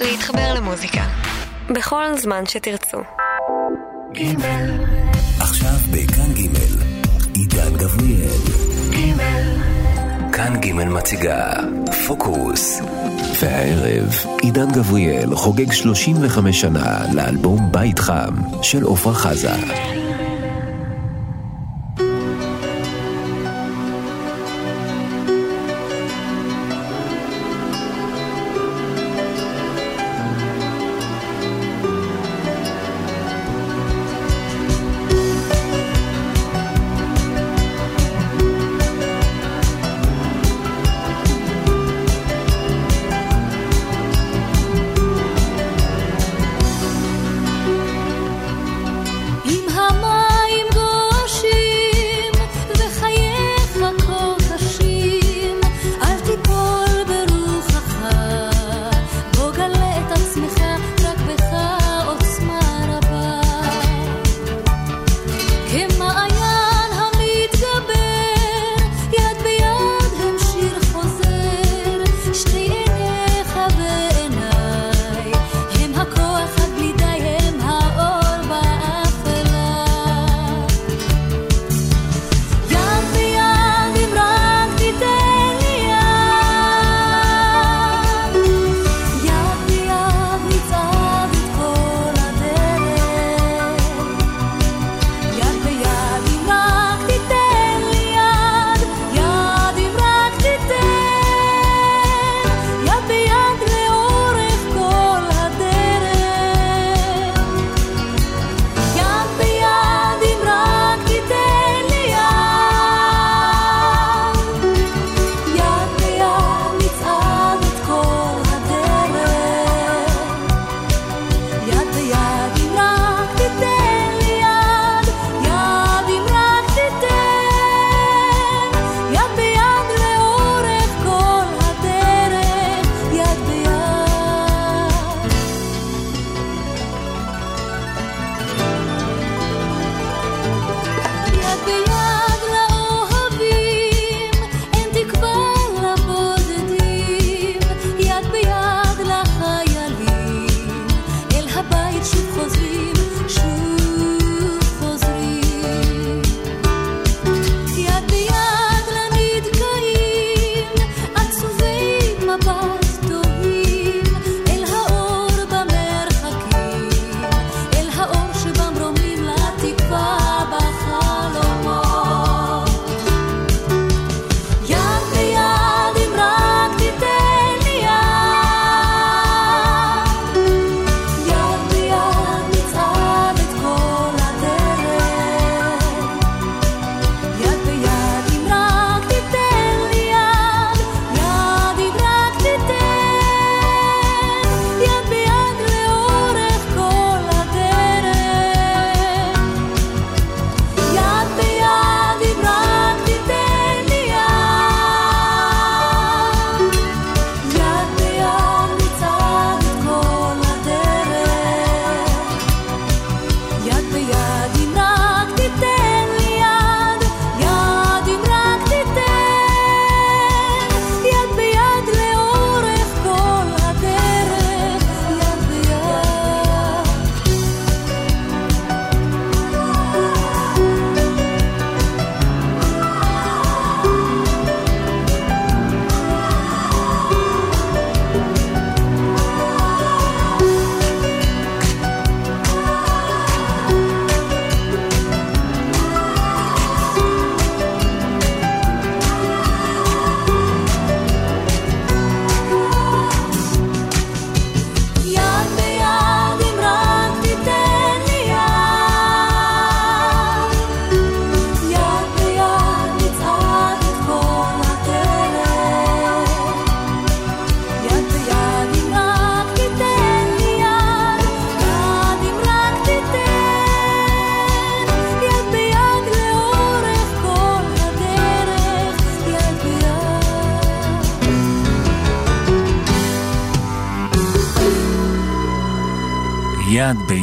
להתחבר למוזיקה. בכל זמן שתרצו. עכשיו בכאן ג' עידן גבריאל. כאן ג' מציגה פוקוס. והערב עידן גבריאל חוגג 35 שנה לאלבום בית חם של עפרה חזה.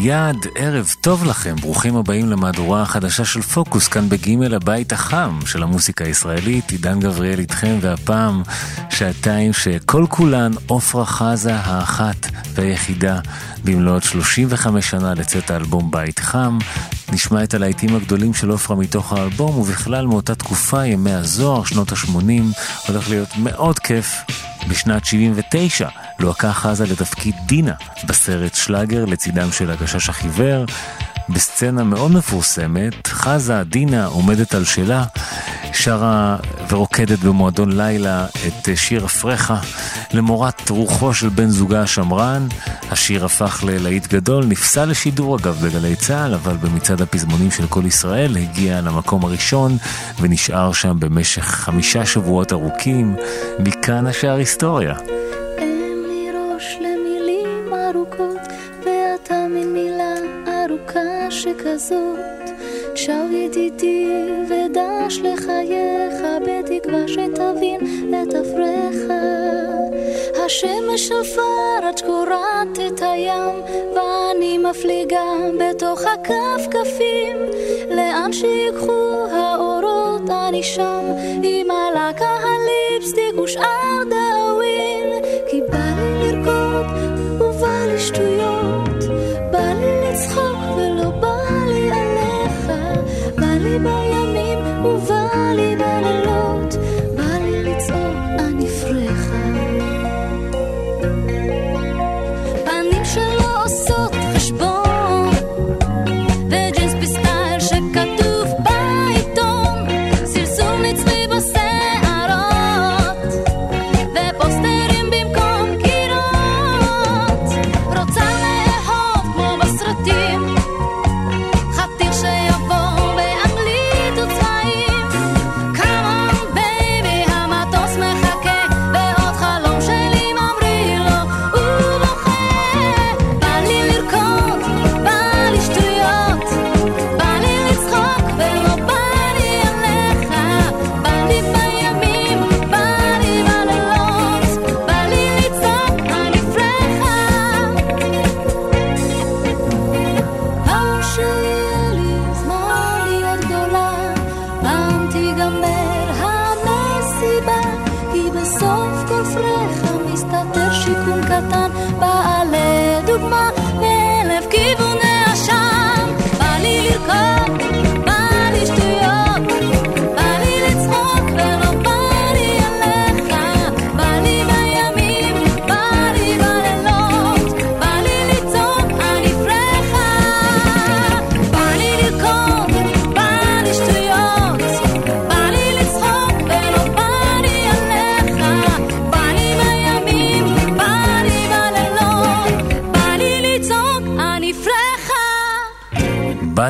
יד ביד, ערב טוב לכם, ברוכים הבאים למהדורה החדשה של פוקוס, כאן בגימל הבית החם של המוסיקה הישראלית, עידן גבריאל איתכם, והפעם שעתיים שכל כולן עופרה חזה האחת והיחידה במלאת 35 שנה לצאת האלבום בית חם. נשמע את הלהיטים הגדולים של עופרה מתוך האלבום, ובכלל מאותה תקופה, ימי הזוהר, שנות ה-80, הולך להיות מאוד כיף. בשנת 79 לוהקה חזה לתפקיד דינה בסרט שלאגר לצידם של הגשש החיוור. בסצנה מאוד מפורסמת, חזה, דינה, עומדת על שלה, שרה ורוקדת במועדון לילה את שיר אפרחה למורת רוחו של בן זוגה השמרן. השיר הפך ללהיט גדול, נפסל לשידור אגב בגלי צה"ל, אבל במצעד הפזמונים של כל ישראל הגיע למקום הראשון ונשאר שם במשך חמישה שבועות ארוכים. מכאן השאר היסטוריה. שכזאת, תשב ידידי ודש לחייך, בתקווה שתבין את אפריך. השמש של פראג' קורעת את הים, ואני מפליגה בתוך הכפכפים, לאן שיקחו האורות אני שם, עם הלקה הליפסטיק ושאר דאווין,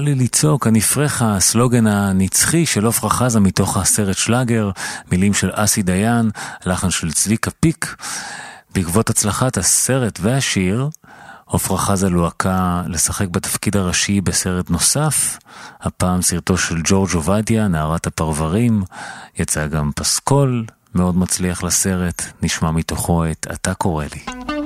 לי לצעוק, אני פרחה, הסלוגן הנצחי של עפרה חזה מתוך הסרט שלאגר, מילים של אסי דיין, לחן של צביקה פיק. בעקבות הצלחת הסרט והשיר, עפרה חזה לוהקה לשחק בתפקיד הראשי בסרט נוסף, הפעם סרטו של ג'ורג' עובדיה, נערת הפרברים, יצא גם פסקול מאוד מצליח לסרט, נשמע מתוכו את "אתה קורא לי".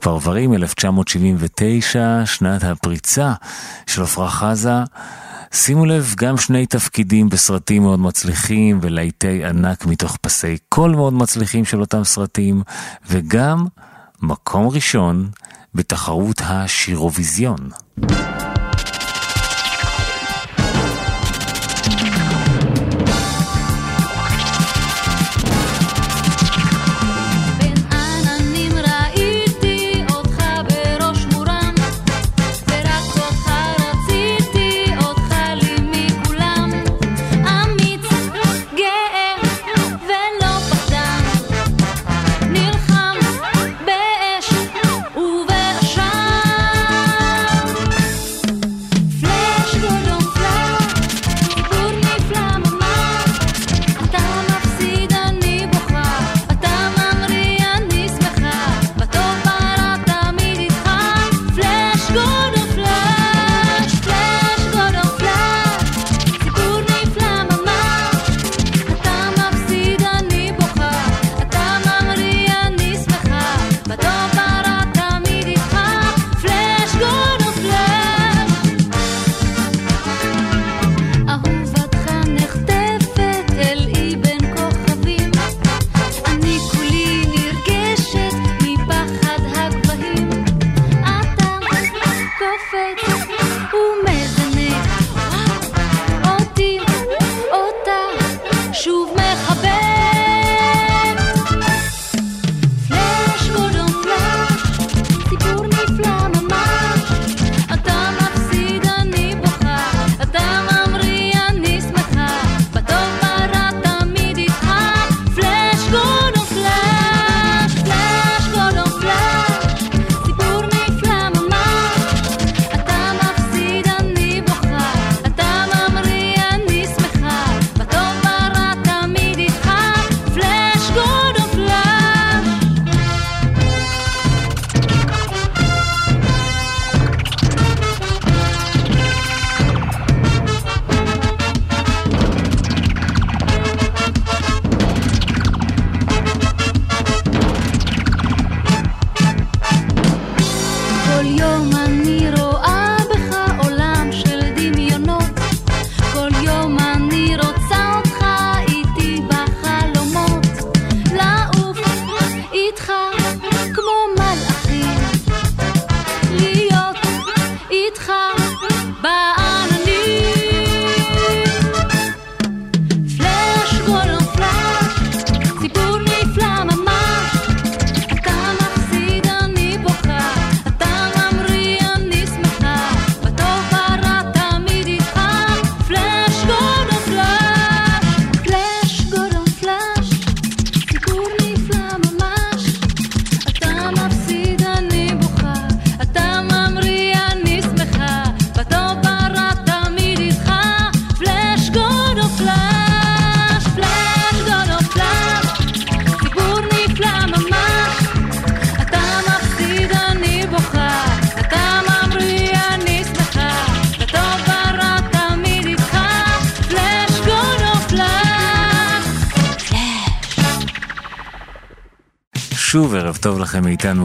הפרברים, 1979, שנת הפריצה של עפרה חזה. שימו לב, גם שני תפקידים בסרטים מאוד מצליחים ולהיטי ענק מתוך פסי קול מאוד מצליחים של אותם סרטים, וגם מקום ראשון בתחרות השירוויזיון.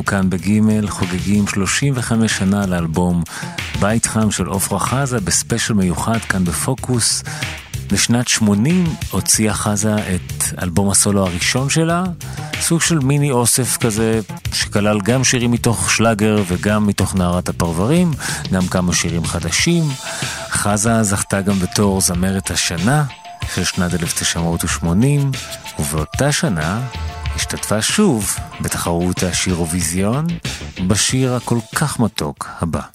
כאן בגימל, חוגגים 35 שנה לאלבום בית חם של עפרה חזה בספיישל מיוחד כאן בפוקוס. בשנת 80 הוציאה חזה את אלבום הסולו הראשון שלה, סוג של מיני אוסף כזה, שכלל גם שירים מתוך שלאגר וגם מתוך נערת הפרברים, גם כמה שירים חדשים. חזה זכתה גם בתור זמרת השנה של שנת 1980, ובאותה שנה השתתפה שוב בתחרות השירוויזיון בשיר הכל כך מתוק הבא.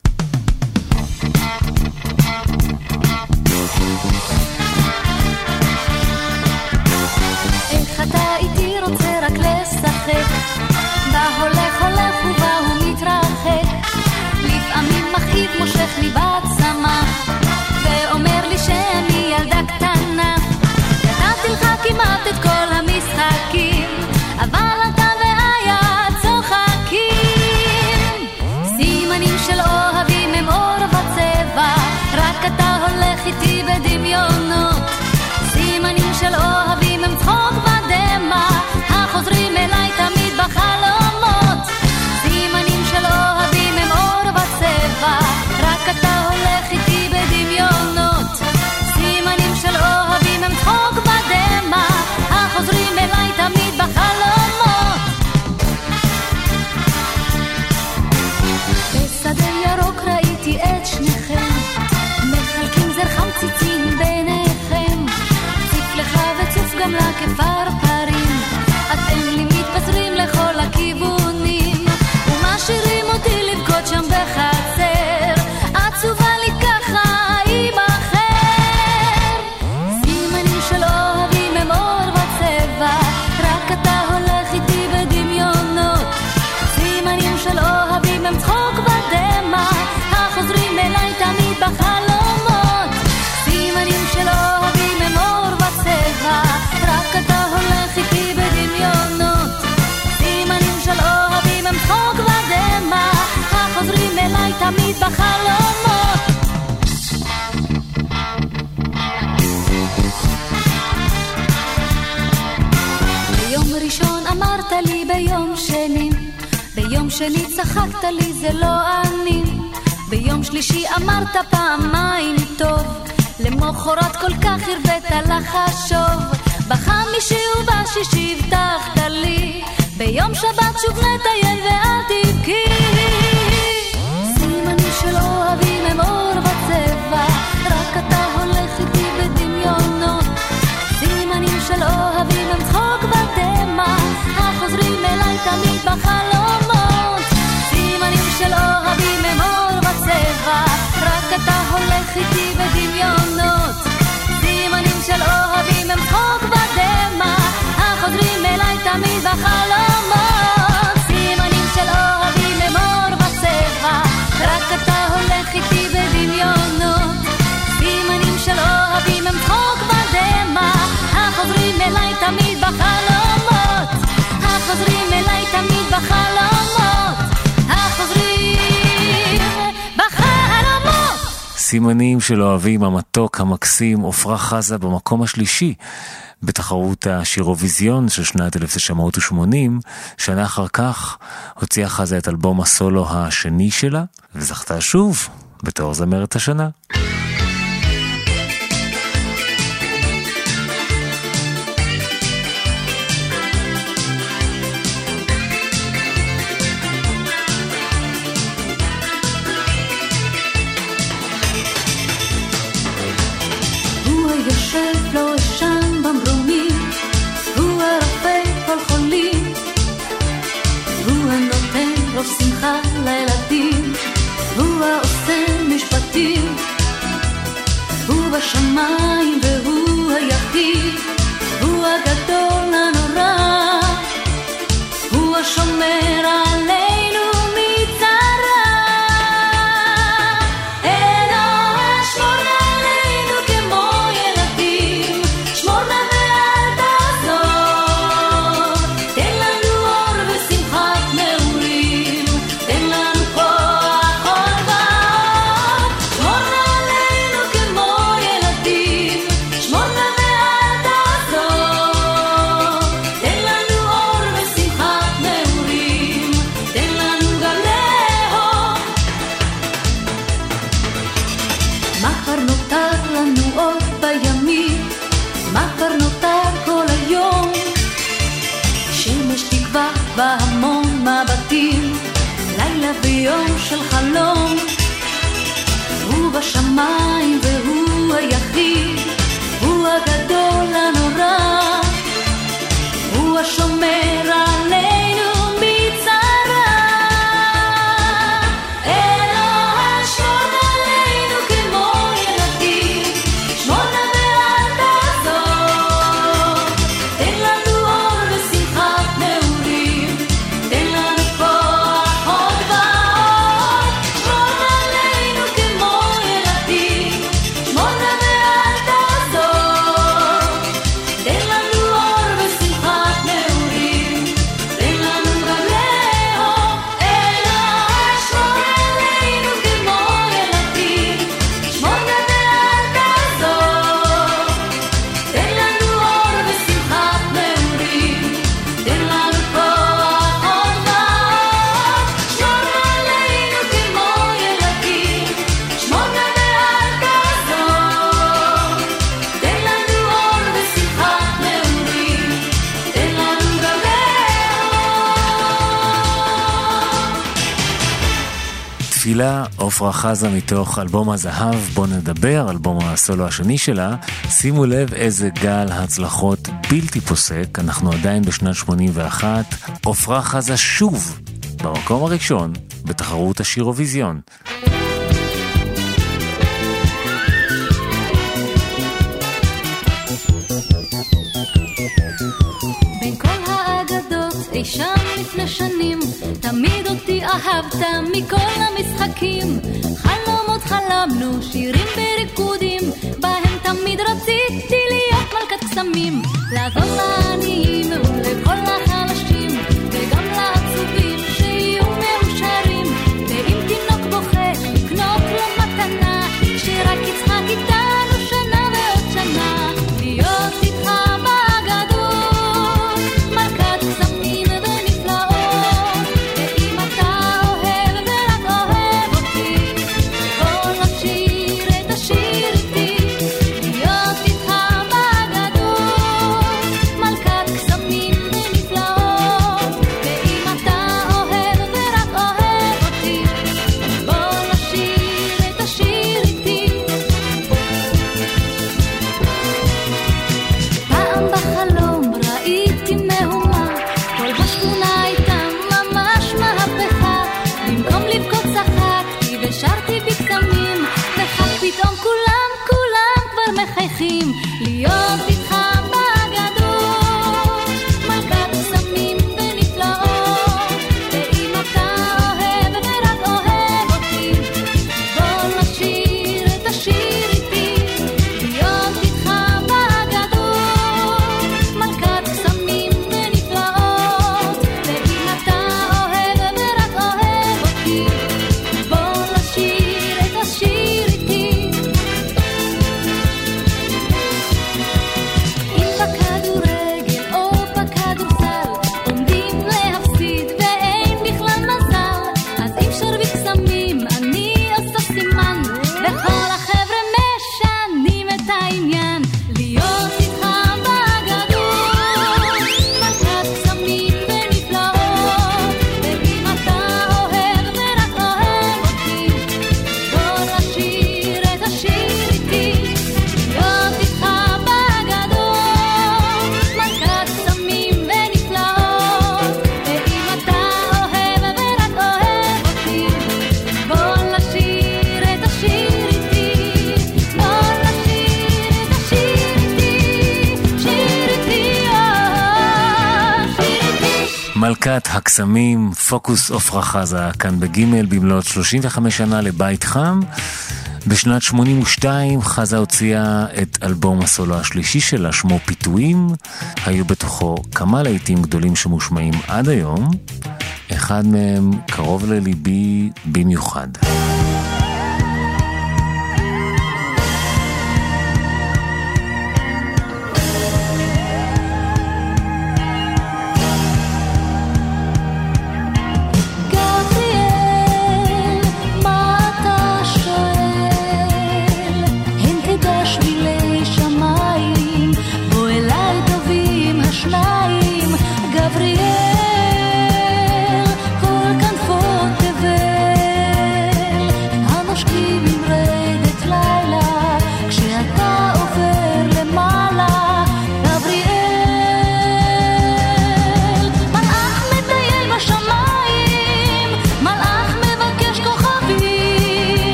שני. צחקת לי זה לא אני. ביום שלישי אמרת פעמיים טוב. למחרת כל כך הרבית לחשוב בחמישי ובשישי הבטחת לי. ביום שבת שוב נטייל ואל תבכי הולך איתי בדמיונות סימנים של אוהבים הם צחוק ודמע החוזרים אליי תמיד בחלומות סימנים של אוהבים המתוק המקסים עפרה חזה במקום השלישי בתחרות השירוויזיון של שנת 1980. שנה אחר כך הוציאה חזה את אלבום הסולו השני שלה וזכתה שוב בתור זמרת השנה. 什么 ויום של חלום. הוא בשמיים והוא היחיד, הוא הגדול הנורא, הוא השומר עלינו. עפרה חזה מתוך אלבום הזהב, בוא נדבר, אלבום הסולו השני שלה. שימו לב איזה גל הצלחות בלתי פוסק, אנחנו עדיין בשנת 81, עפרה חזה שוב במקום הראשון בתחרות השירוויזיון. שם לפני שנים, תמיד אותי אהבת מכל המשחקים. חלומות חלמנו, שירים בריקודים, בהם תמיד רציתי להיות מלכת קסמים. לעזור לעניים הקסמים, פוקוס עפרה חזה, כאן בגימל במלאת 35 שנה לבית חם. בשנת 82 חזה הוציאה את אלבום הסולו השלישי שלה, שמו פיתויים. היו בתוכו כמה להיטים גדולים שמושמעים עד היום. אחד מהם קרוב לליבי במיוחד.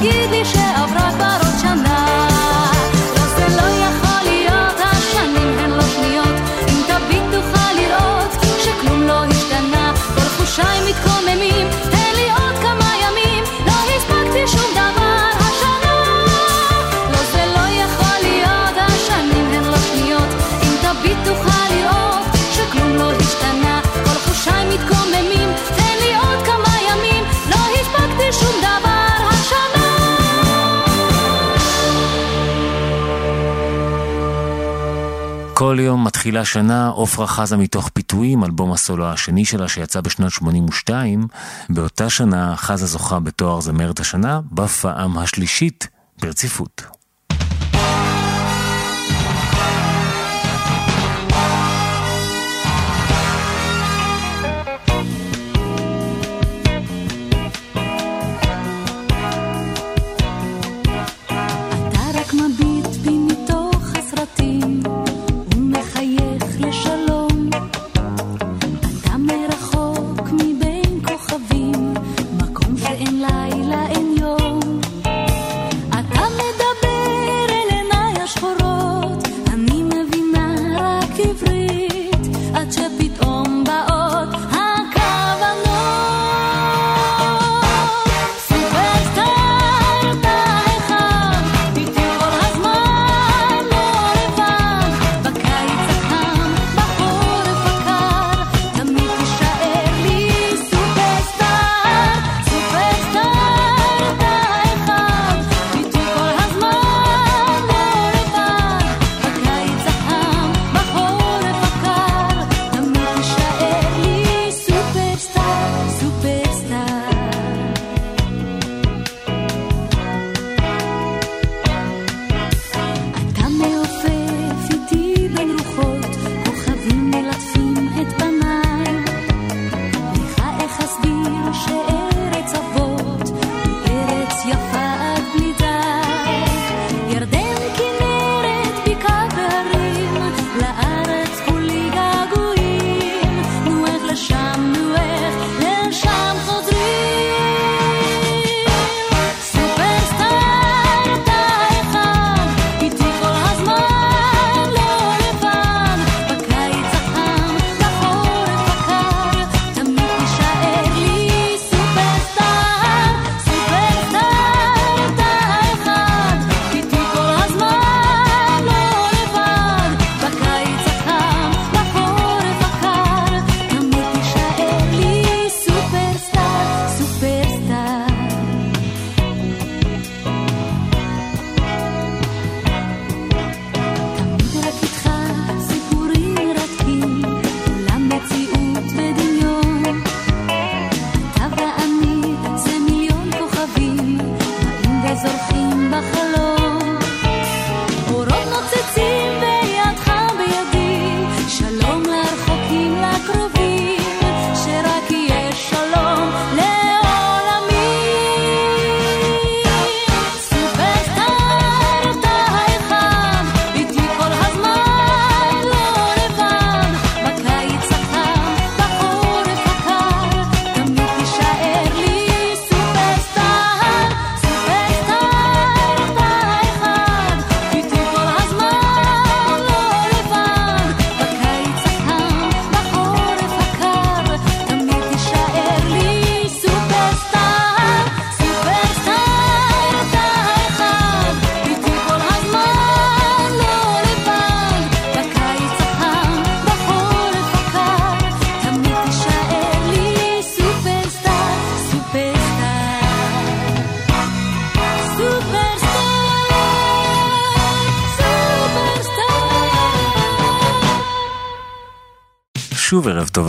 תגיד לי ש... כל יום מתחילה שנה, עופרה חזה מתוך פיתויים, אלבום הסולו השני שלה שיצא בשנת 82. באותה שנה חזה זוכה בתואר זמרת השנה, בפעם השלישית ברציפות.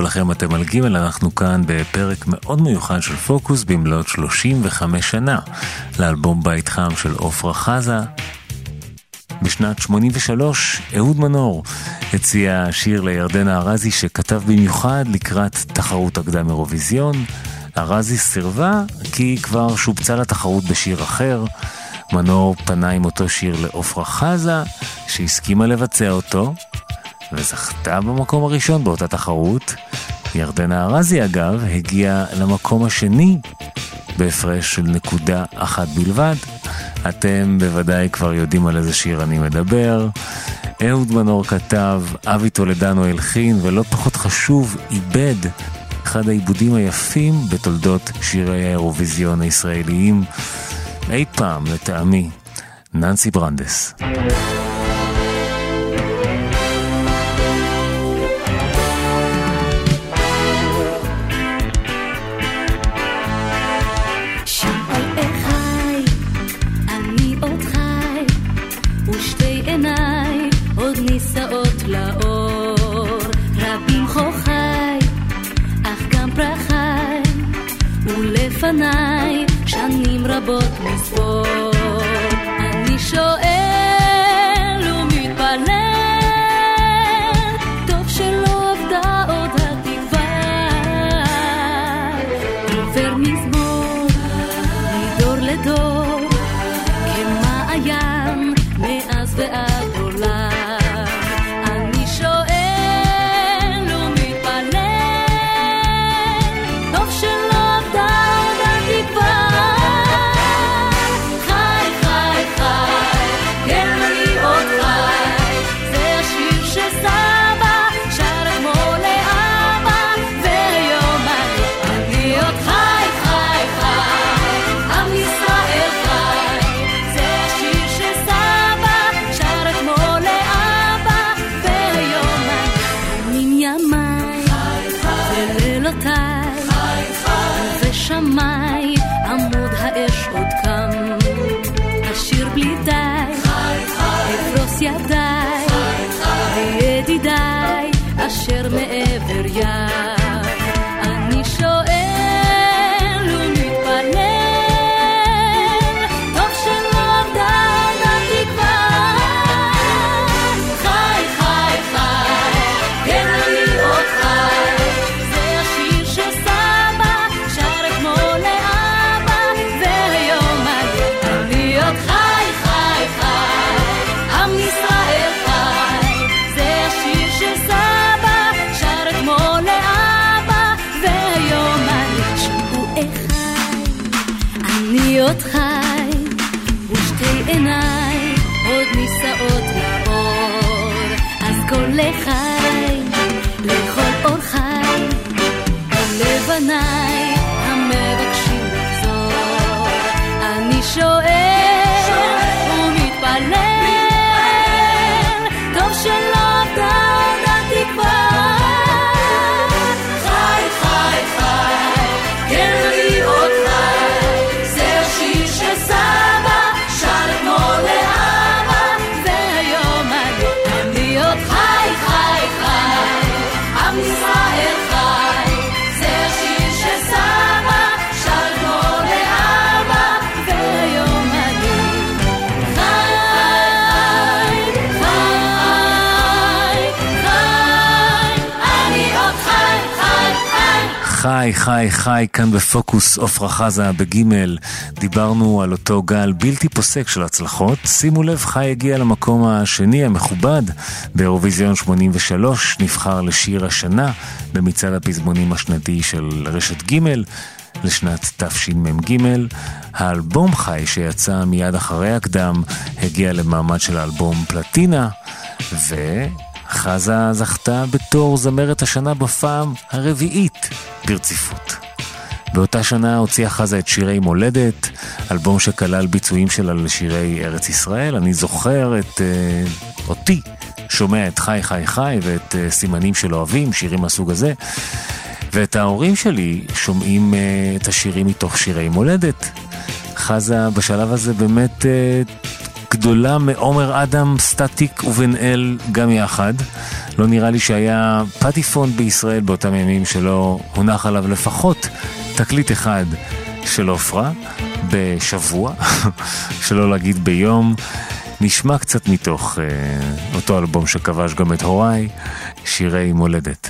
לכם, אתם על גימל, אנחנו כאן בפרק מאוד מיוחד של פוקוס במלאת 35 שנה לאלבום בית חם של עופרה חזה. בשנת 83 אהוד מנור הציע שיר לירדנה ארזי שכתב במיוחד לקראת תחרות הקדם אירוויזיון. ארזי סירבה כי היא כבר שובצה לתחרות בשיר אחר. מנור פנה עם אותו שיר לעופרה חזה, שהסכימה לבצע אותו, וזכתה במקום הראשון באותה תחרות. ירדנה ארזי אגב הגיעה למקום השני בהפרש של נקודה אחת בלבד. אתם בוודאי כבר יודעים על איזה שיר אני מדבר. אהוד מנור כתב, אבי טולדנו הלחין, ולא פחות חשוב, איבד אחד העיבודים היפים בתולדות שירי האירוויזיון הישראליים אי פעם, לטעמי, ננסי ברנדס. מעבר ים. חי, חי, חי, כאן בפוקוס עפרה חזה בגימל. דיברנו על אותו גל בלתי פוסק של הצלחות. שימו לב, חי הגיע למקום השני המכובד באירוויזיון 83, נבחר לשיר השנה במצעד הפזמונים השנתי של רשת גימל. לשנת תשמ"ג. האלבום חי שיצא מיד אחרי הקדם הגיע למעמד של האלבום פלטינה, ו... חזה זכתה בתור זמרת השנה בפעם הרביעית ברציפות. באותה שנה הוציאה חזה את שירי מולדת, אלבום שכלל ביצועים שלה לשירי ארץ ישראל. אני זוכר את uh, אותי שומע את חי חי חי ואת uh, סימנים של אוהבים, שירים מהסוג הזה. ואת ההורים שלי שומעים uh, את השירים מתוך שירי מולדת. חזה בשלב הזה באמת uh, גדולה מעומר אדם, סטטיק ובן אל גם יחד. לא נראה לי שהיה פטיפון בישראל באותם ימים שלא הונח עליו לפחות תקליט אחד של עופרה בשבוע, שלא להגיד ביום. נשמע קצת מתוך אה, אותו אלבום שכבש גם את הוריי, שירי מולדת.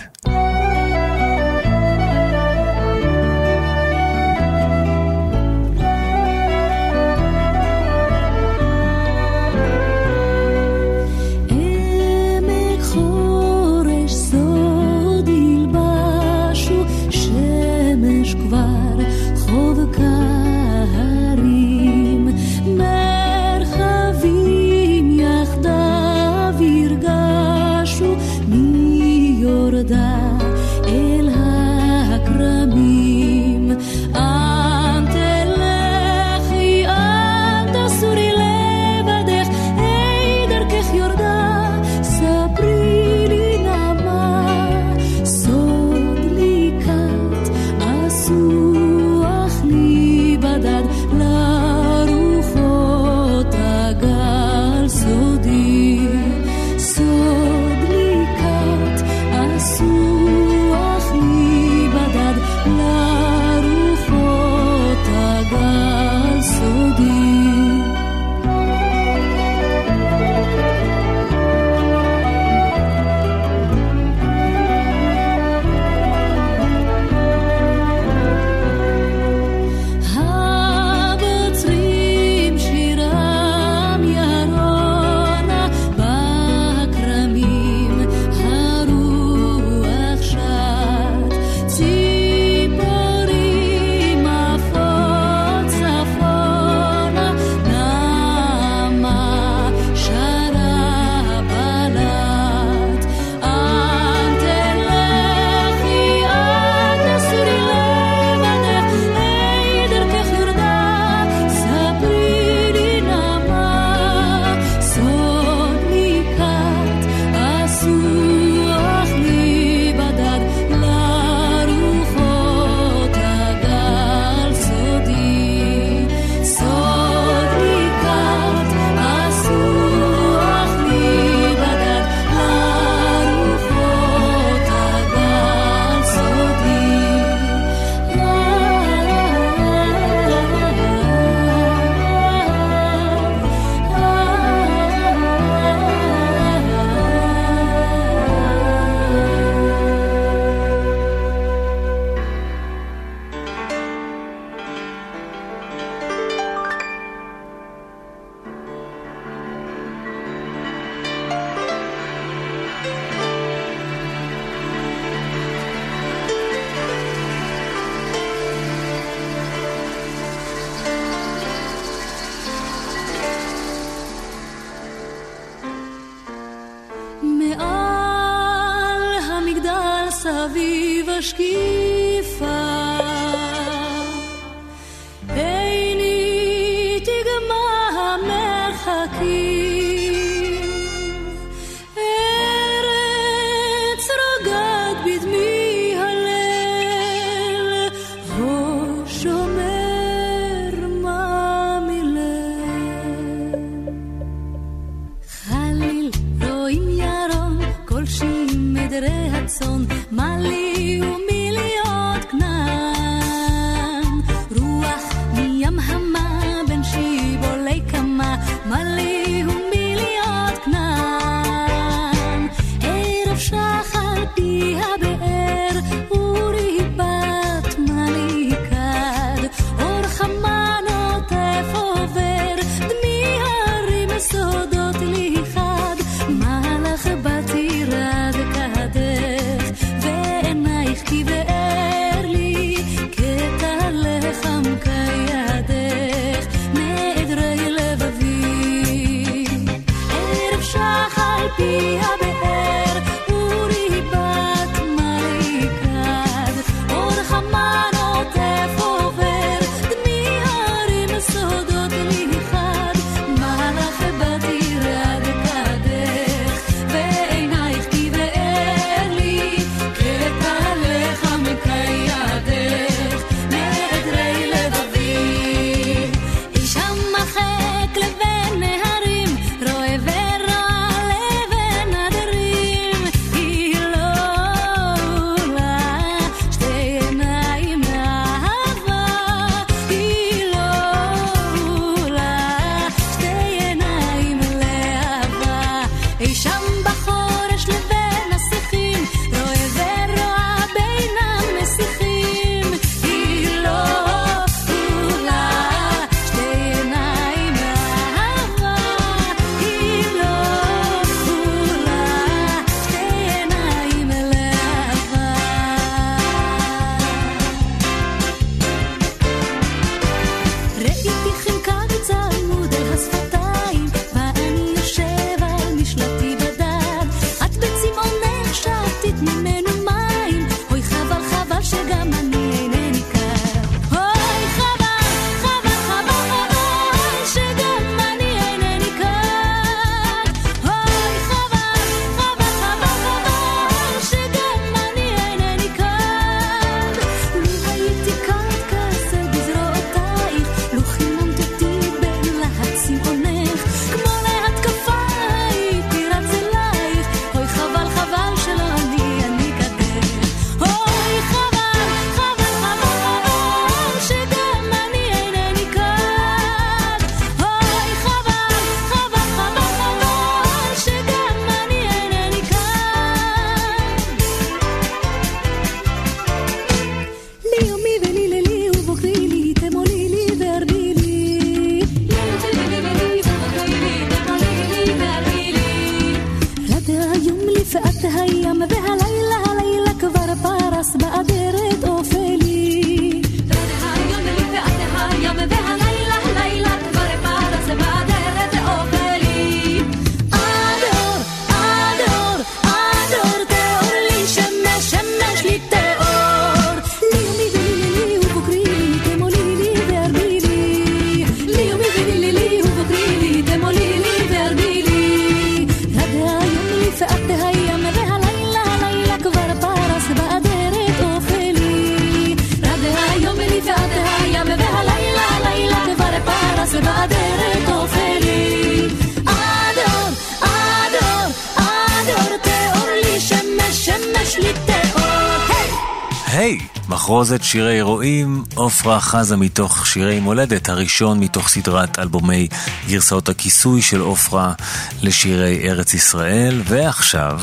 מחרוזת שירי רועים, עפרה חזה מתוך שירי מולדת, הראשון מתוך סדרת אלבומי גרסאות הכיסוי של עפרה לשירי ארץ ישראל, ועכשיו,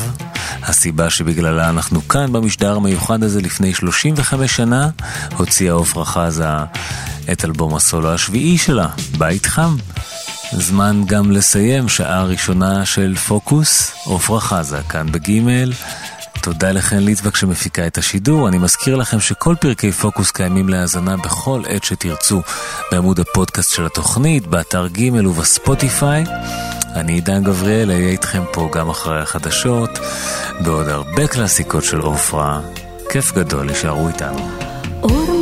הסיבה שבגללה אנחנו כאן במשדר המיוחד הזה לפני 35 שנה, הוציאה עפרה חזה את אלבום הסולו השביעי שלה, בית חם. זמן גם לסיים שעה ראשונה של פוקוס, עפרה חזה, כאן בגימל. תודה לחן ליטבק שמפיקה את השידור. אני מזכיר לכם שכל פרקי פוקוס קיימים להאזנה בכל עת שתרצו בעמוד הפודקאסט של התוכנית, באתר ג' ובספוטיפיי. אני עידן גבריאל, אהיה איתכם פה גם אחרי החדשות, בעוד הרבה קלאסיקות של עופרה. כיף גדול, יישארו איתנו. אור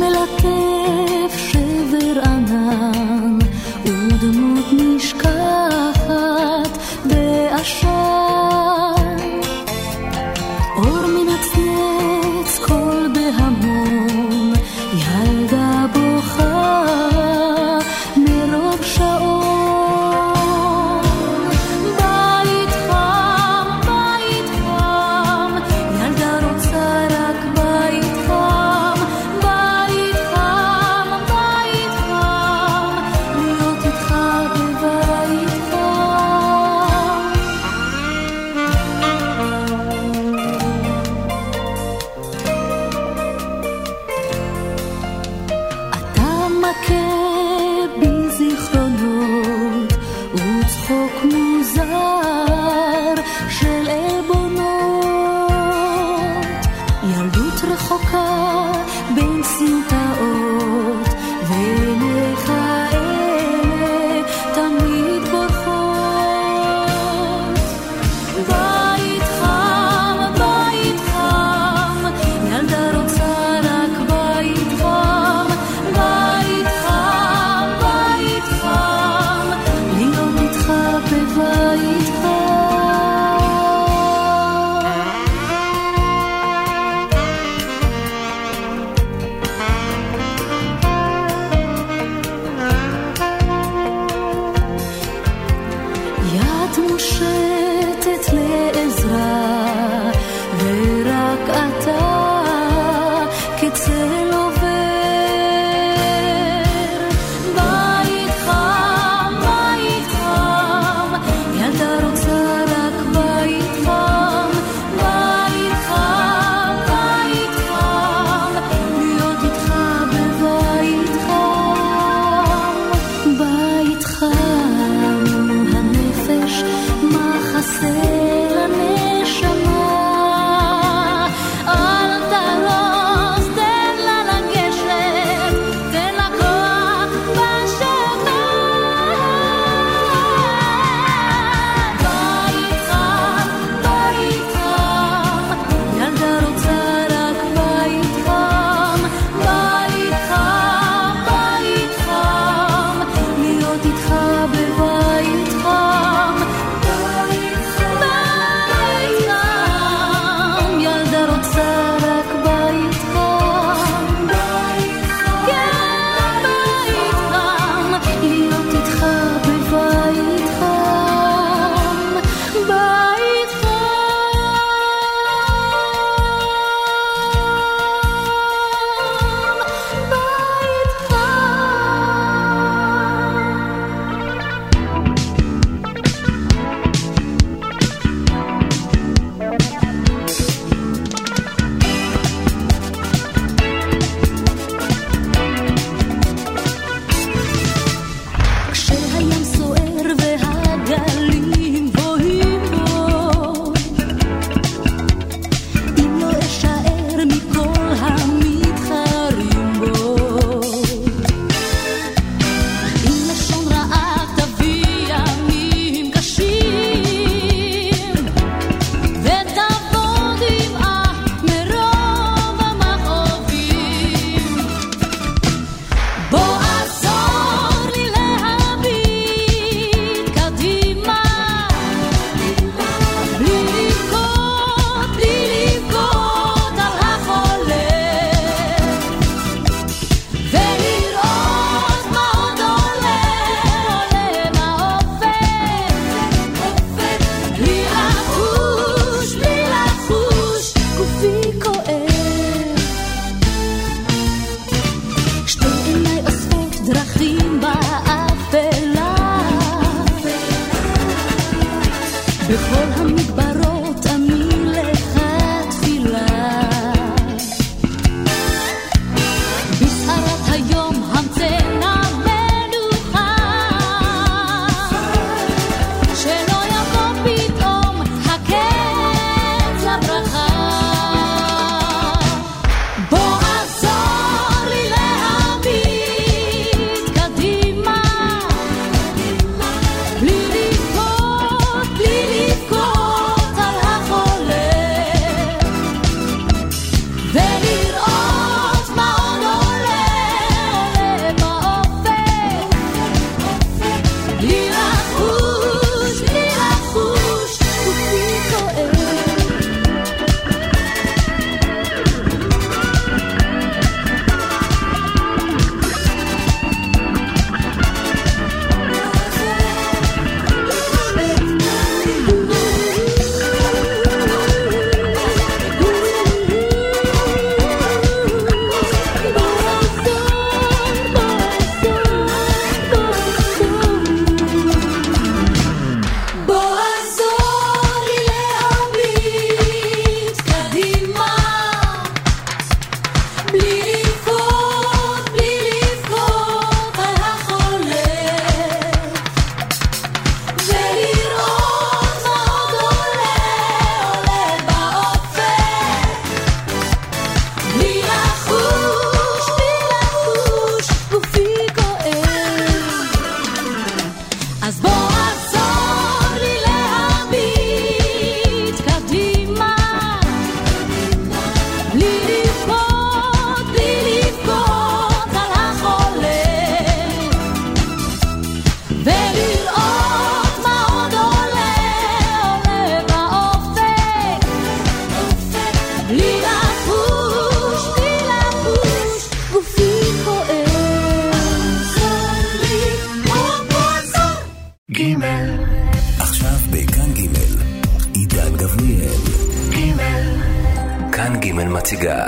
כאן ג' מציגה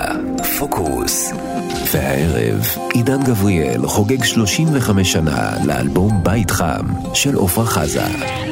פוקוס. והערב עידן גבריאל חוגג 35 שנה לאלבום בית חם של עפרה חזה.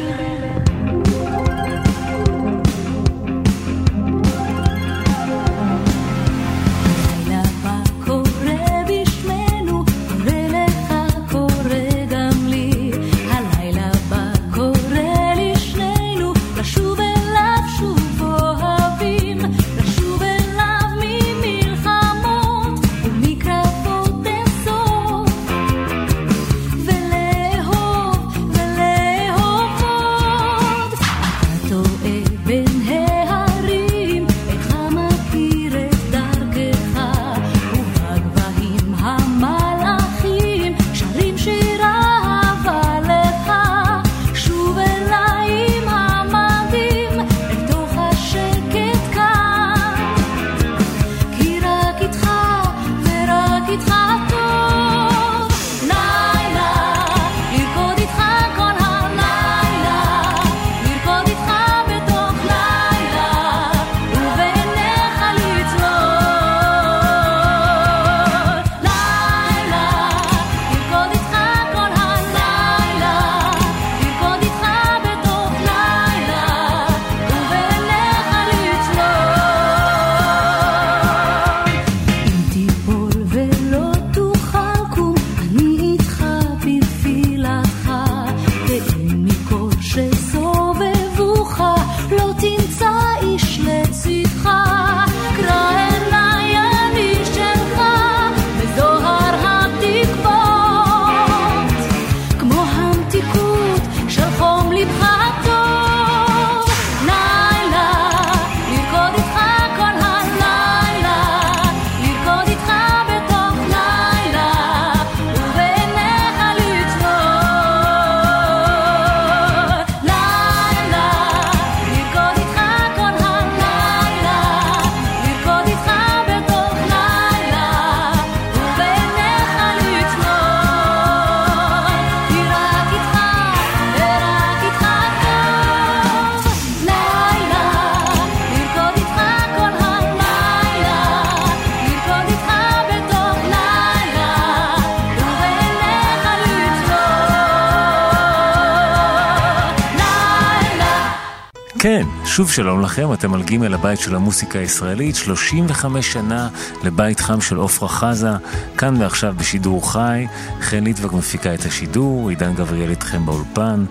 שוב שלום לכם, אתם על ג' הבית של המוסיקה הישראלית, 35 שנה לבית חם של עפרה חזה, כאן ועכשיו בשידור חי, חן ליטבק מפיקה את השידור, עידן גבריאל איתכם באולפן,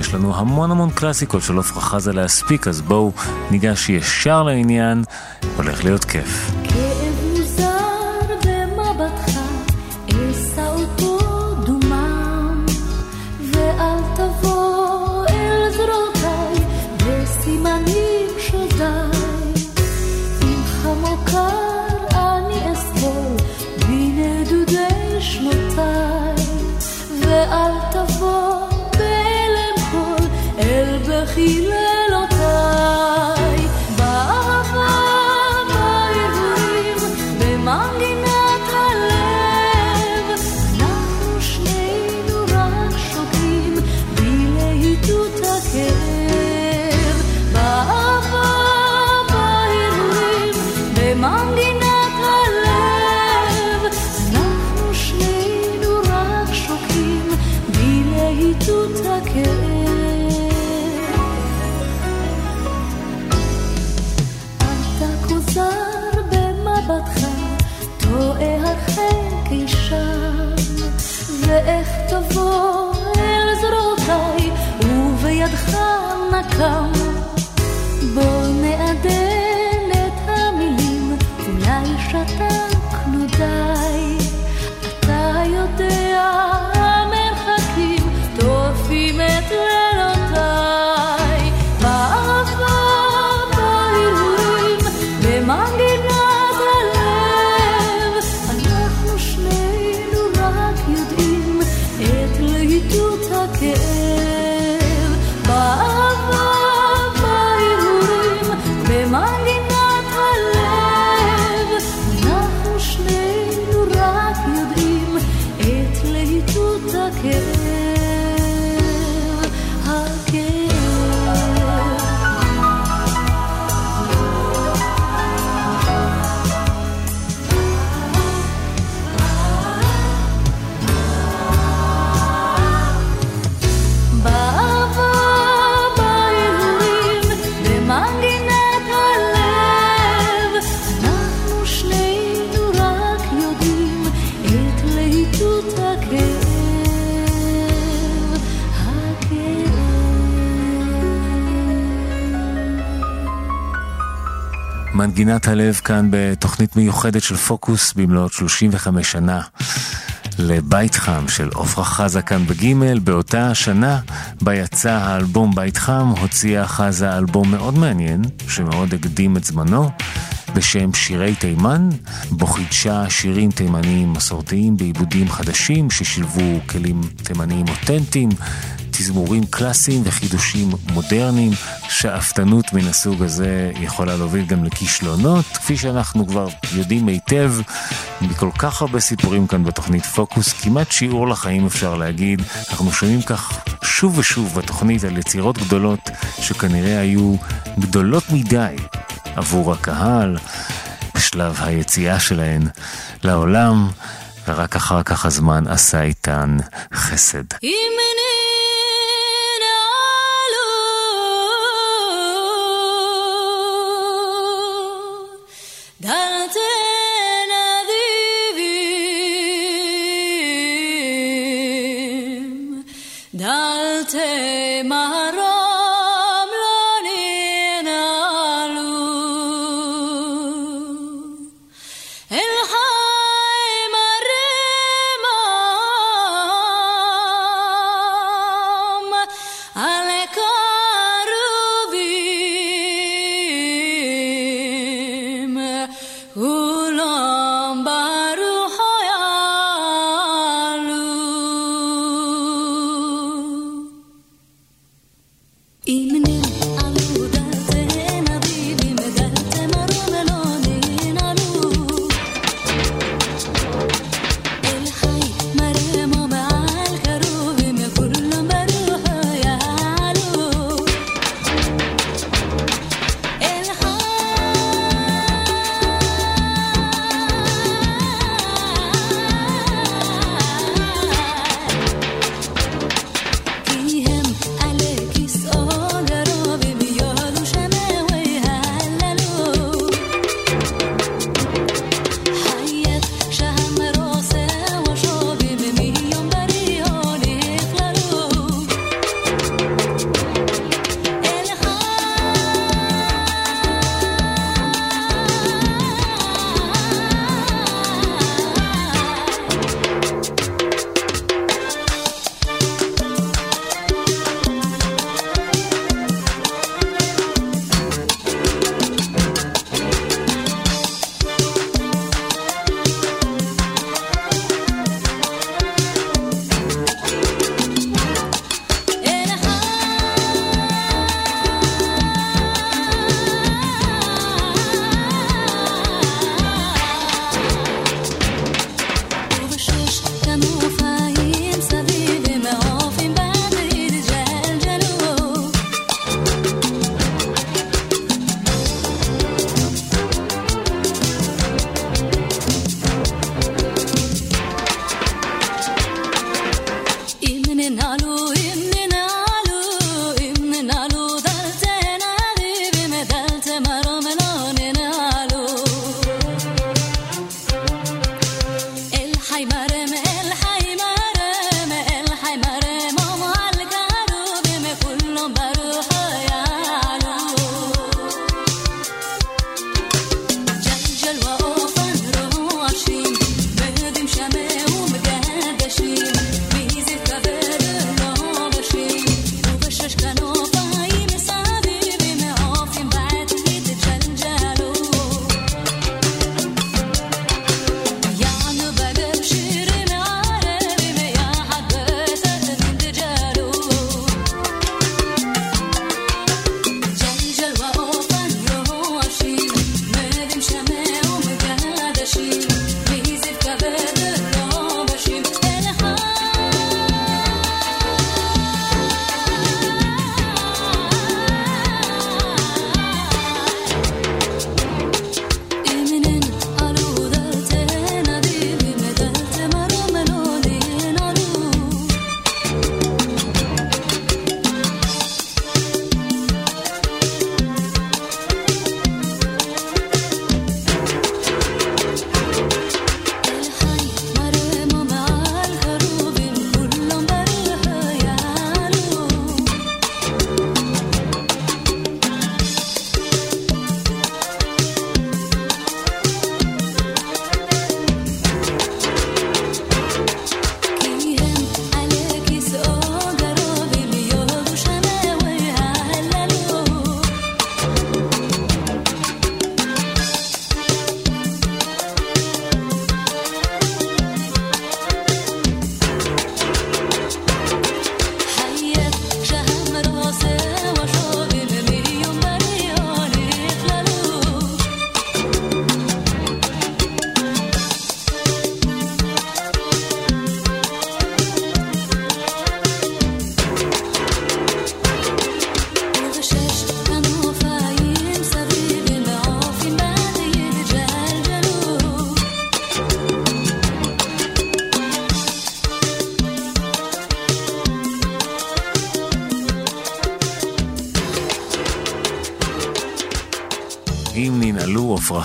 יש לנו המון המון קלאסיקות של עפרה חזה להספיק, אז בואו ניגש ישר לעניין, הולך להיות כיף. מנגינת הלב כאן בתוכנית מיוחדת של פוקוס במלאת 35 שנה לבית חם של עפרה חזה כאן בגימל. באותה השנה בה יצא האלבום בית חם, הוציאה חזה אלבום מאוד מעניין, שמאוד הקדים את זמנו. בשם שירי תימן, בו חידשה שירים תימניים מסורתיים בעיבודים חדשים ששילבו כלים תימניים אותנטיים, תזמורים קלאסיים וחידושים מודרניים. שאפתנות מן הסוג הזה יכולה להוביל גם לכישלונות, כפי שאנחנו כבר יודעים היטב מכל כך הרבה סיפורים כאן בתוכנית פוקוס, כמעט שיעור לחיים אפשר להגיד. אנחנו שומעים כך שוב ושוב בתוכנית על יצירות גדולות שכנראה היו גדולות מדי עבור הקהל בשלב היציאה שלהן לעולם, ורק אחר כך הזמן עשה איתן חסד. אם to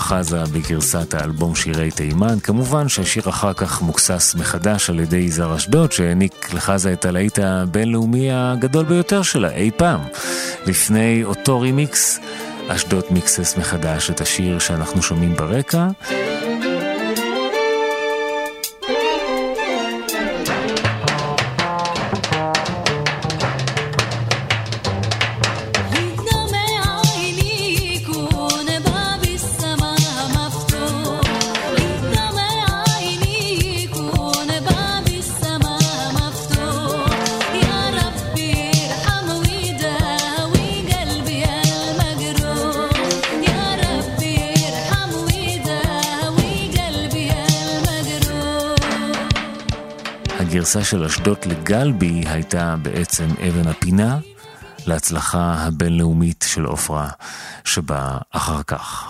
חזה בגרסת האלבום שירי תימן, כמובן שהשיר אחר כך מוקסס מחדש על ידי יזהר אשדוד, שהעניק לחזה את הלהיט הבינלאומי הגדול ביותר שלה אי פעם. לפני אותו רימיקס, אשדוד מיקסס מחדש את השיר שאנחנו שומעים ברקע. הגרסה של אשדוד לגלבי הייתה בעצם אבן הפינה להצלחה הבינלאומית של עופרה שבאה אחר כך.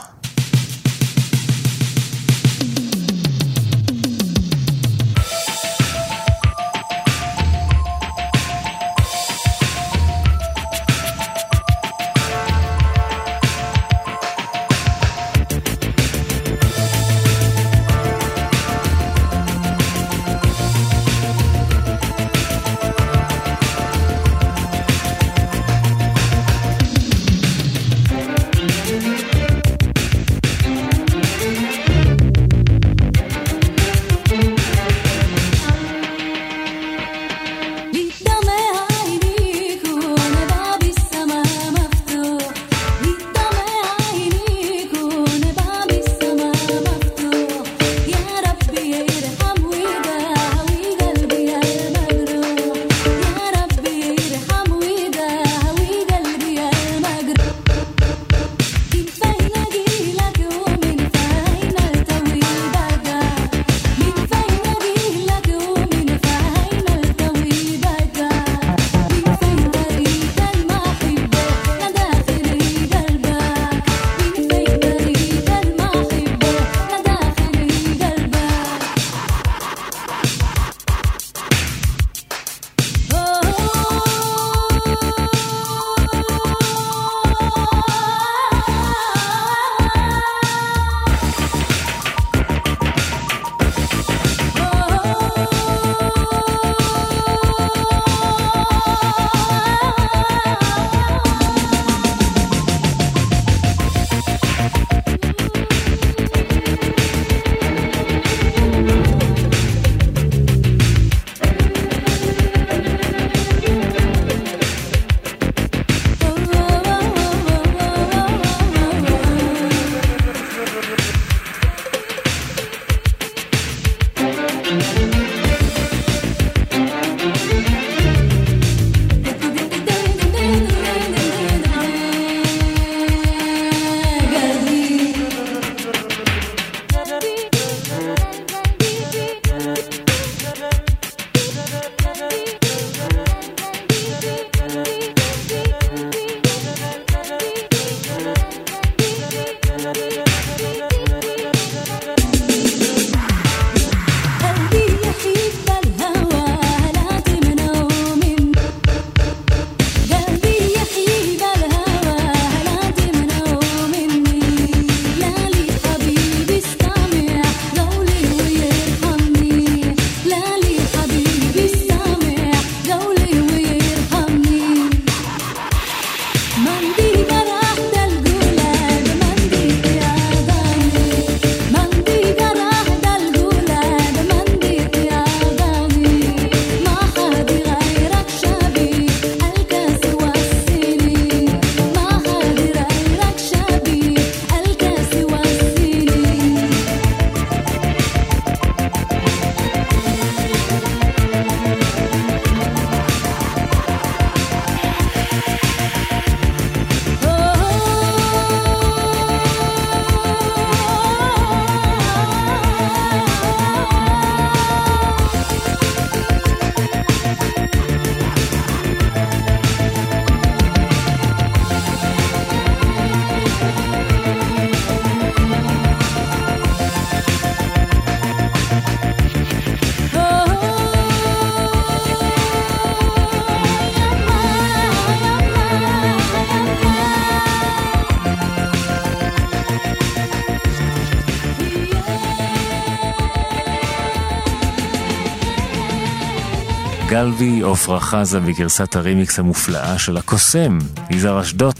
גלבי, עופרה חזה בגרסת הרימיקס המופלאה של הקוסם, יזהר אשדוד.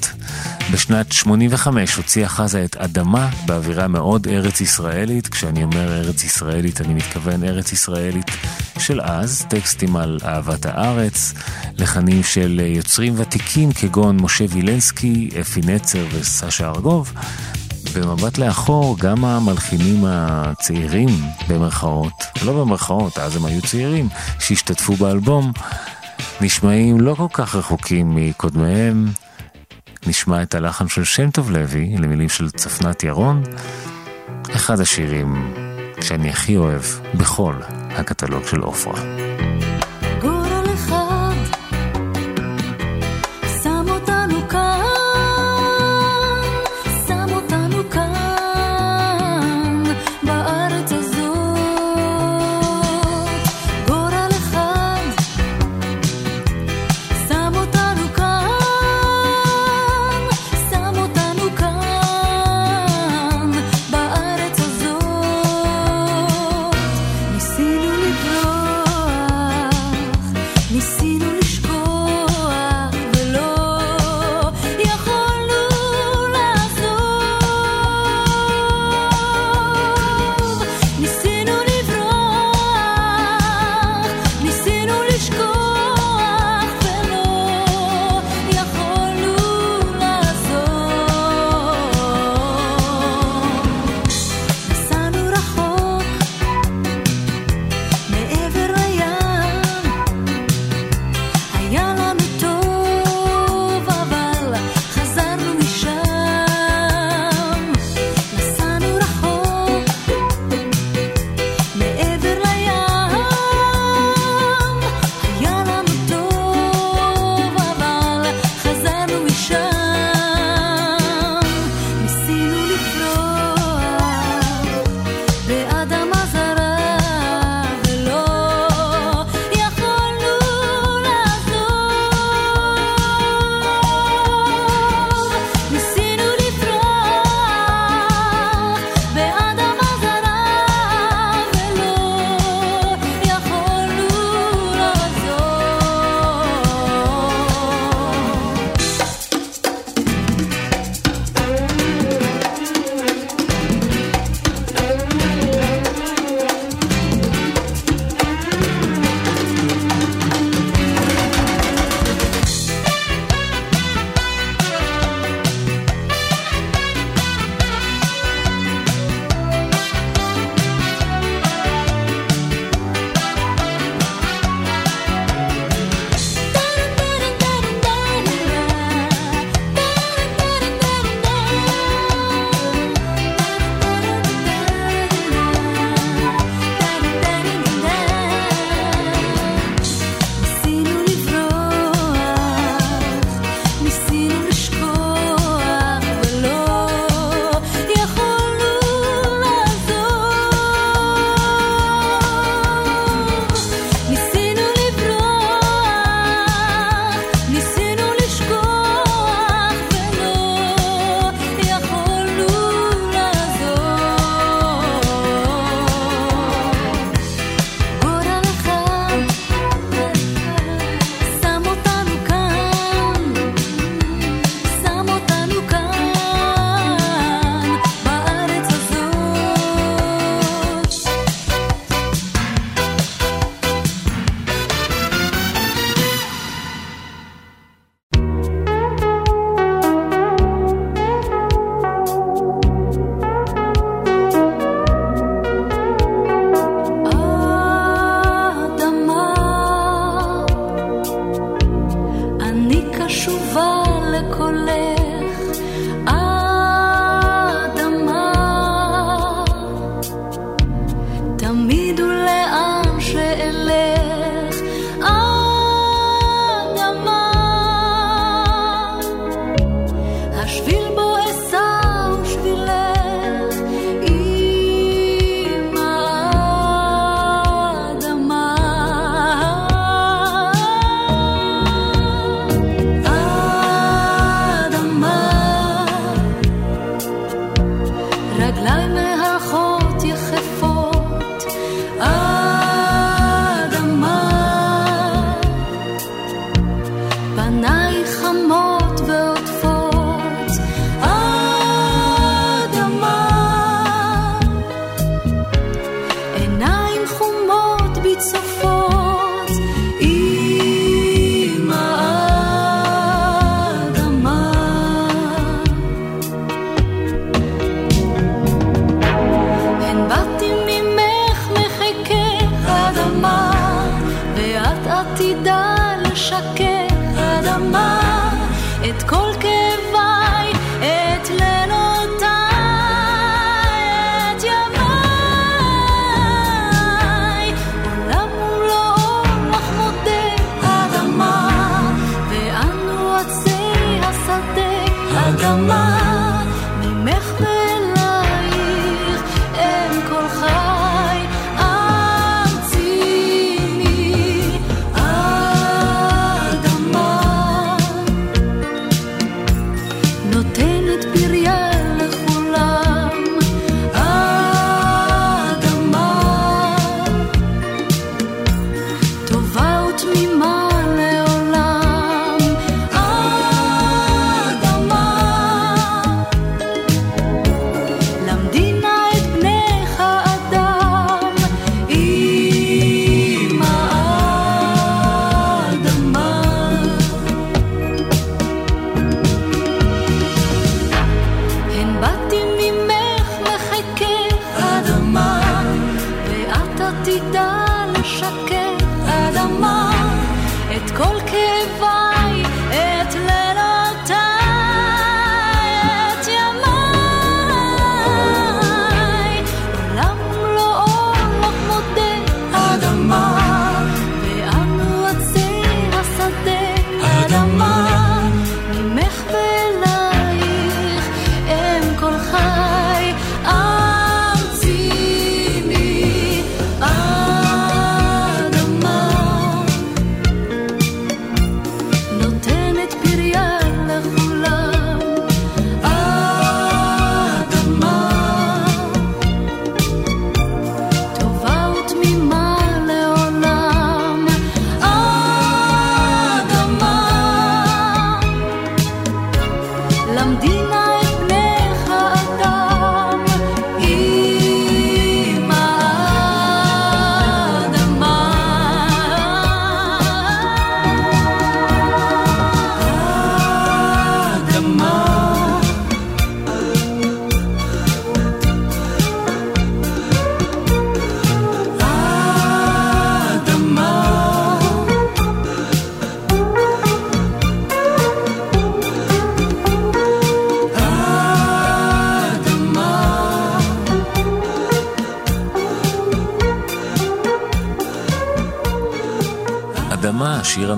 בשנת 85 הוציאה חזה את אדמה באווירה מאוד ארץ ישראלית. כשאני אומר ארץ ישראלית, אני מתכוון ארץ ישראלית של אז, טקסטים על אהבת הארץ, לחנים של יוצרים ותיקים כגון משה וילנסקי, אפי נצר וסשה ארגוב. במבט לאחור, גם המלחינים הצעירים, במרכאות, לא במרכאות, אז הם היו צעירים, שהשתתפו באלבום, נשמעים לא כל כך רחוקים מקודמיהם. נשמע את הלחן של שם טוב לוי, למילים של צפנת ירון, אחד השירים שאני הכי אוהב בכל הקטלוג של עופרה.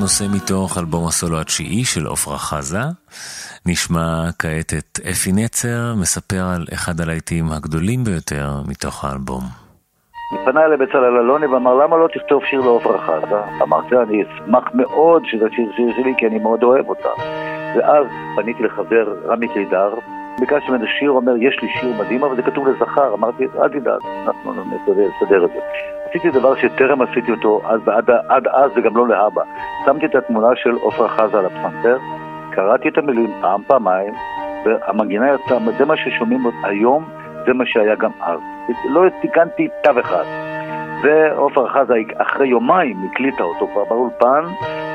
שיר הנושא מתוך אלבום הסולו התשיעי של עפרה חזה. נשמע כעת את אפי נצר מספר על אחד הלהיטים הגדולים ביותר מתוך האלבום. פנה אליי בצלאל אלוני ואמר למה לא תכתוב שיר לעפרה חזה? אמרתי אני אשמח מאוד שזה שיר שלי כי אני מאוד אוהב אותה. ואז פניתי לחבר רמי קידר, ביקשתי ממנו שיר, אומר יש לי שיר מדהים אבל זה כתוב לזכר, אמרתי אל תדאג, אנחנו נסדר את זה. עשיתי דבר שטרם עשיתי אותו עד, עד, עד אז וגם לא להבא. שמתי את התמונה של עפרה חזה על הפסנתר, קראתי את המילים פעם, פעמיים, והמנגינה יצאה, זה מה ששומעים היום, זה מה שהיה גם אז. לא תיקנתי תו אחד. ועופרה חזה אחרי יומיים הקליטה אותו כבר באולפן,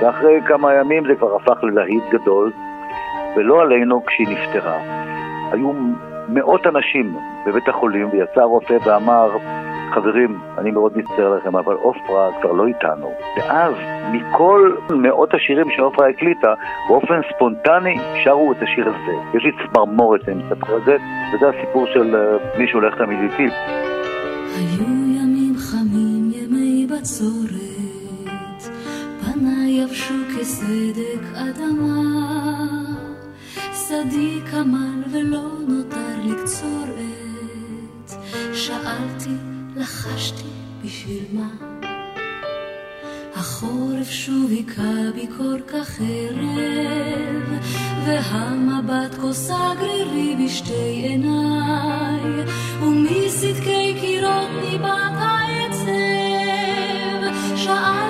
ואחרי כמה ימים זה כבר הפך ללהיט גדול, ולא עלינו כשהיא נפטרה. היו מאות אנשים בבית החולים, ויצא רופא ואמר, חברים, אני מאוד מצטער לכם, אבל עופרה כבר לא איתנו. ואז, מכל מאות השירים שעופרה הקליטה, באופן ספונטני שרו את השיר הזה. יש לי צמרמורת, אני מספר את זה, וזה הסיפור של uh, מי שהולך תמיד איתי. היו ימים חמים, ימי בצורת, פניי יבשו כסדק אדמה, שדי כמל ולא נותר לקצור עת, שאלתי לחשתי בשביל מה? החורף שוב היכה בי כל כך ערב, והמבט כוסה גרירי בשתי עיניי, ומסדקי קירות ניבט העצב. שאלתי,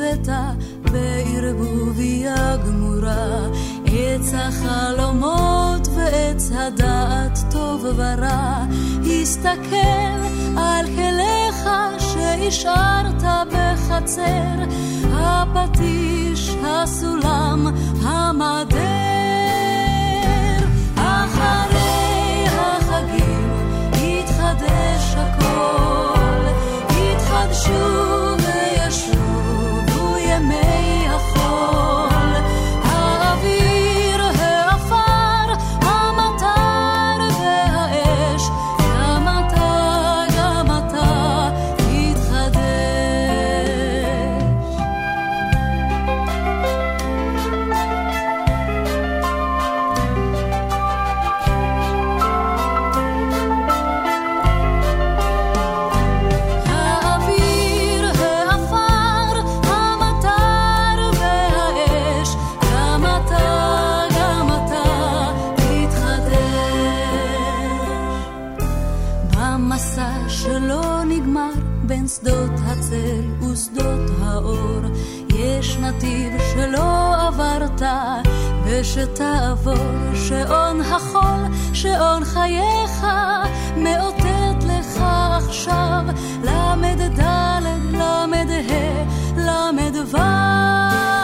לפתע בערבוביה גמורה, עץ החלומות ועץ הדעת טוב ורע, הסתכל על כליך שהשארת בחצר, הפטיש, הסולם, המדר. אחרי החגים יתחדש הכל, יתחדשו ושתעבור, שעון החול, שעון חייך, מאותת לך עכשיו, למד ד', למד ה',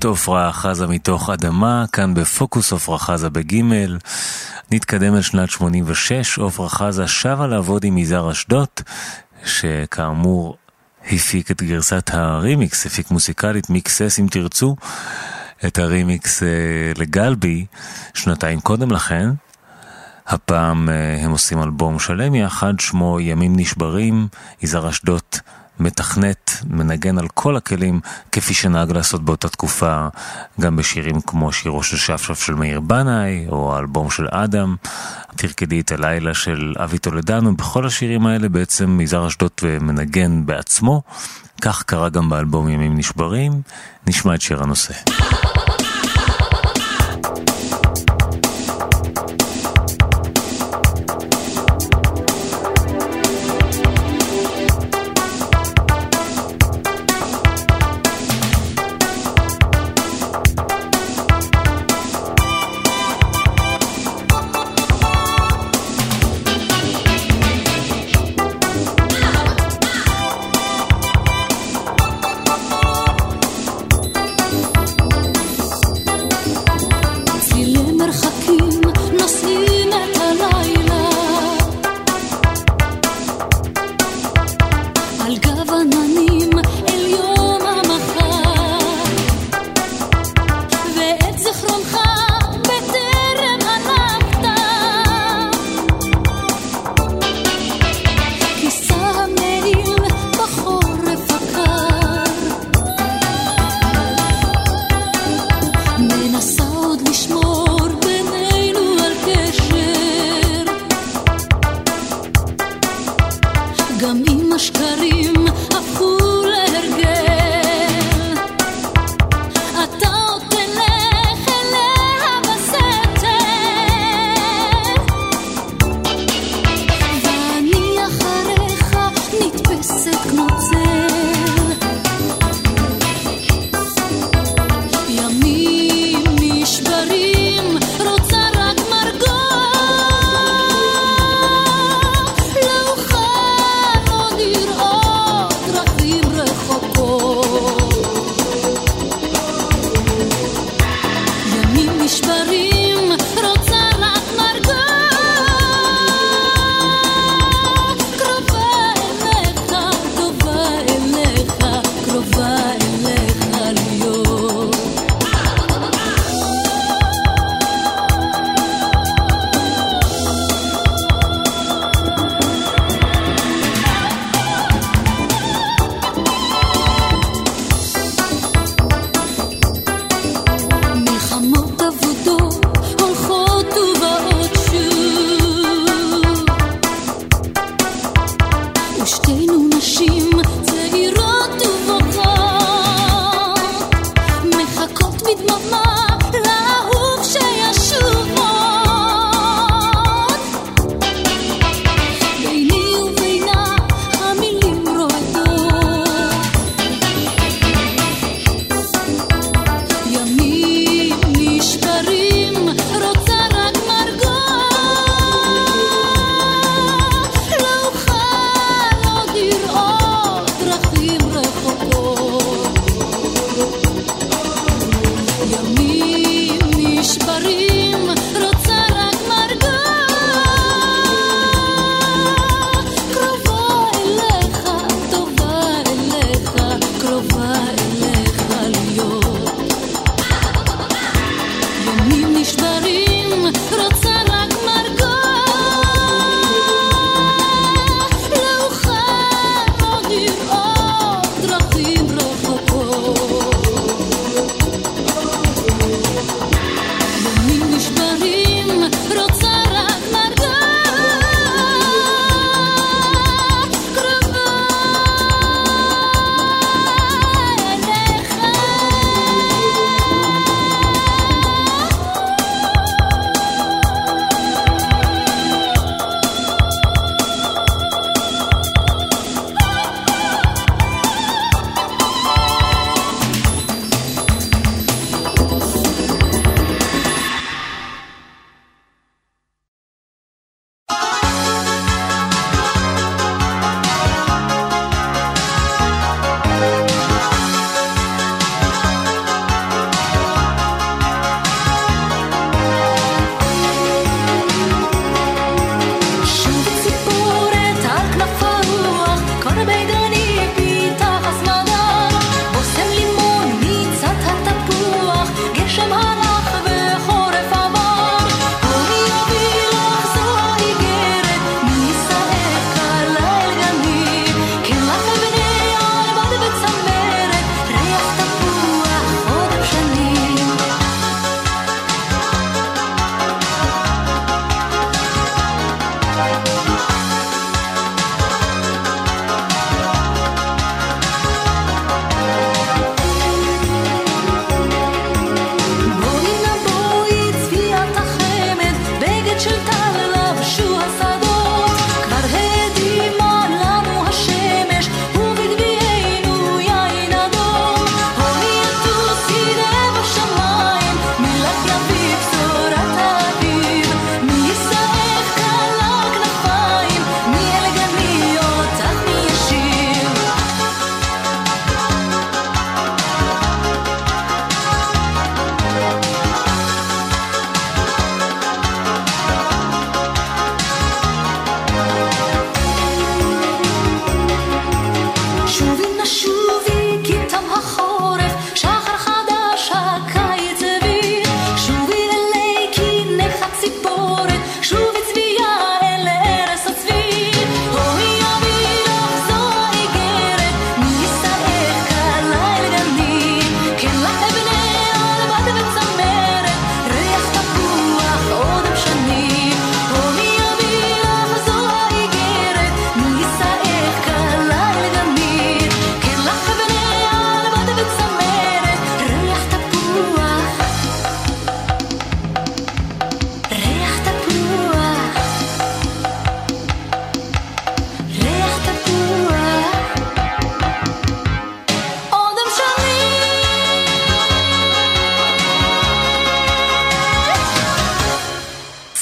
התחדשות עפרה חזה מתוך אדמה, כאן בפוקוס עפרה חזה בגימל. נתקדם אל שנת 86, עפרה חזה שבה לעבוד עם יזהר אשדוד, שכאמור הפיק את גרסת הרימיקס, הפיק מוסיקלית, מיקסס אם תרצו, את הרימיקס אה, לגלבי שנתיים קודם לכן. הפעם אה, הם עושים אלבום שלם יחד, שמו ימים נשברים, יזהר אשדוד מתכנת, מנגן על כל הכלים כפי שנהג לעשות באותה תקופה גם בשירים כמו שירו של שפשף של מאיר בנאי או האלבום של אדם, תרקדי את הלילה של אבי טולדנו, בכל השירים האלה בעצם יזהר אשדוד מנגן בעצמו, כך קרה גם באלבום ימים נשברים, נשמע את שיר הנושא.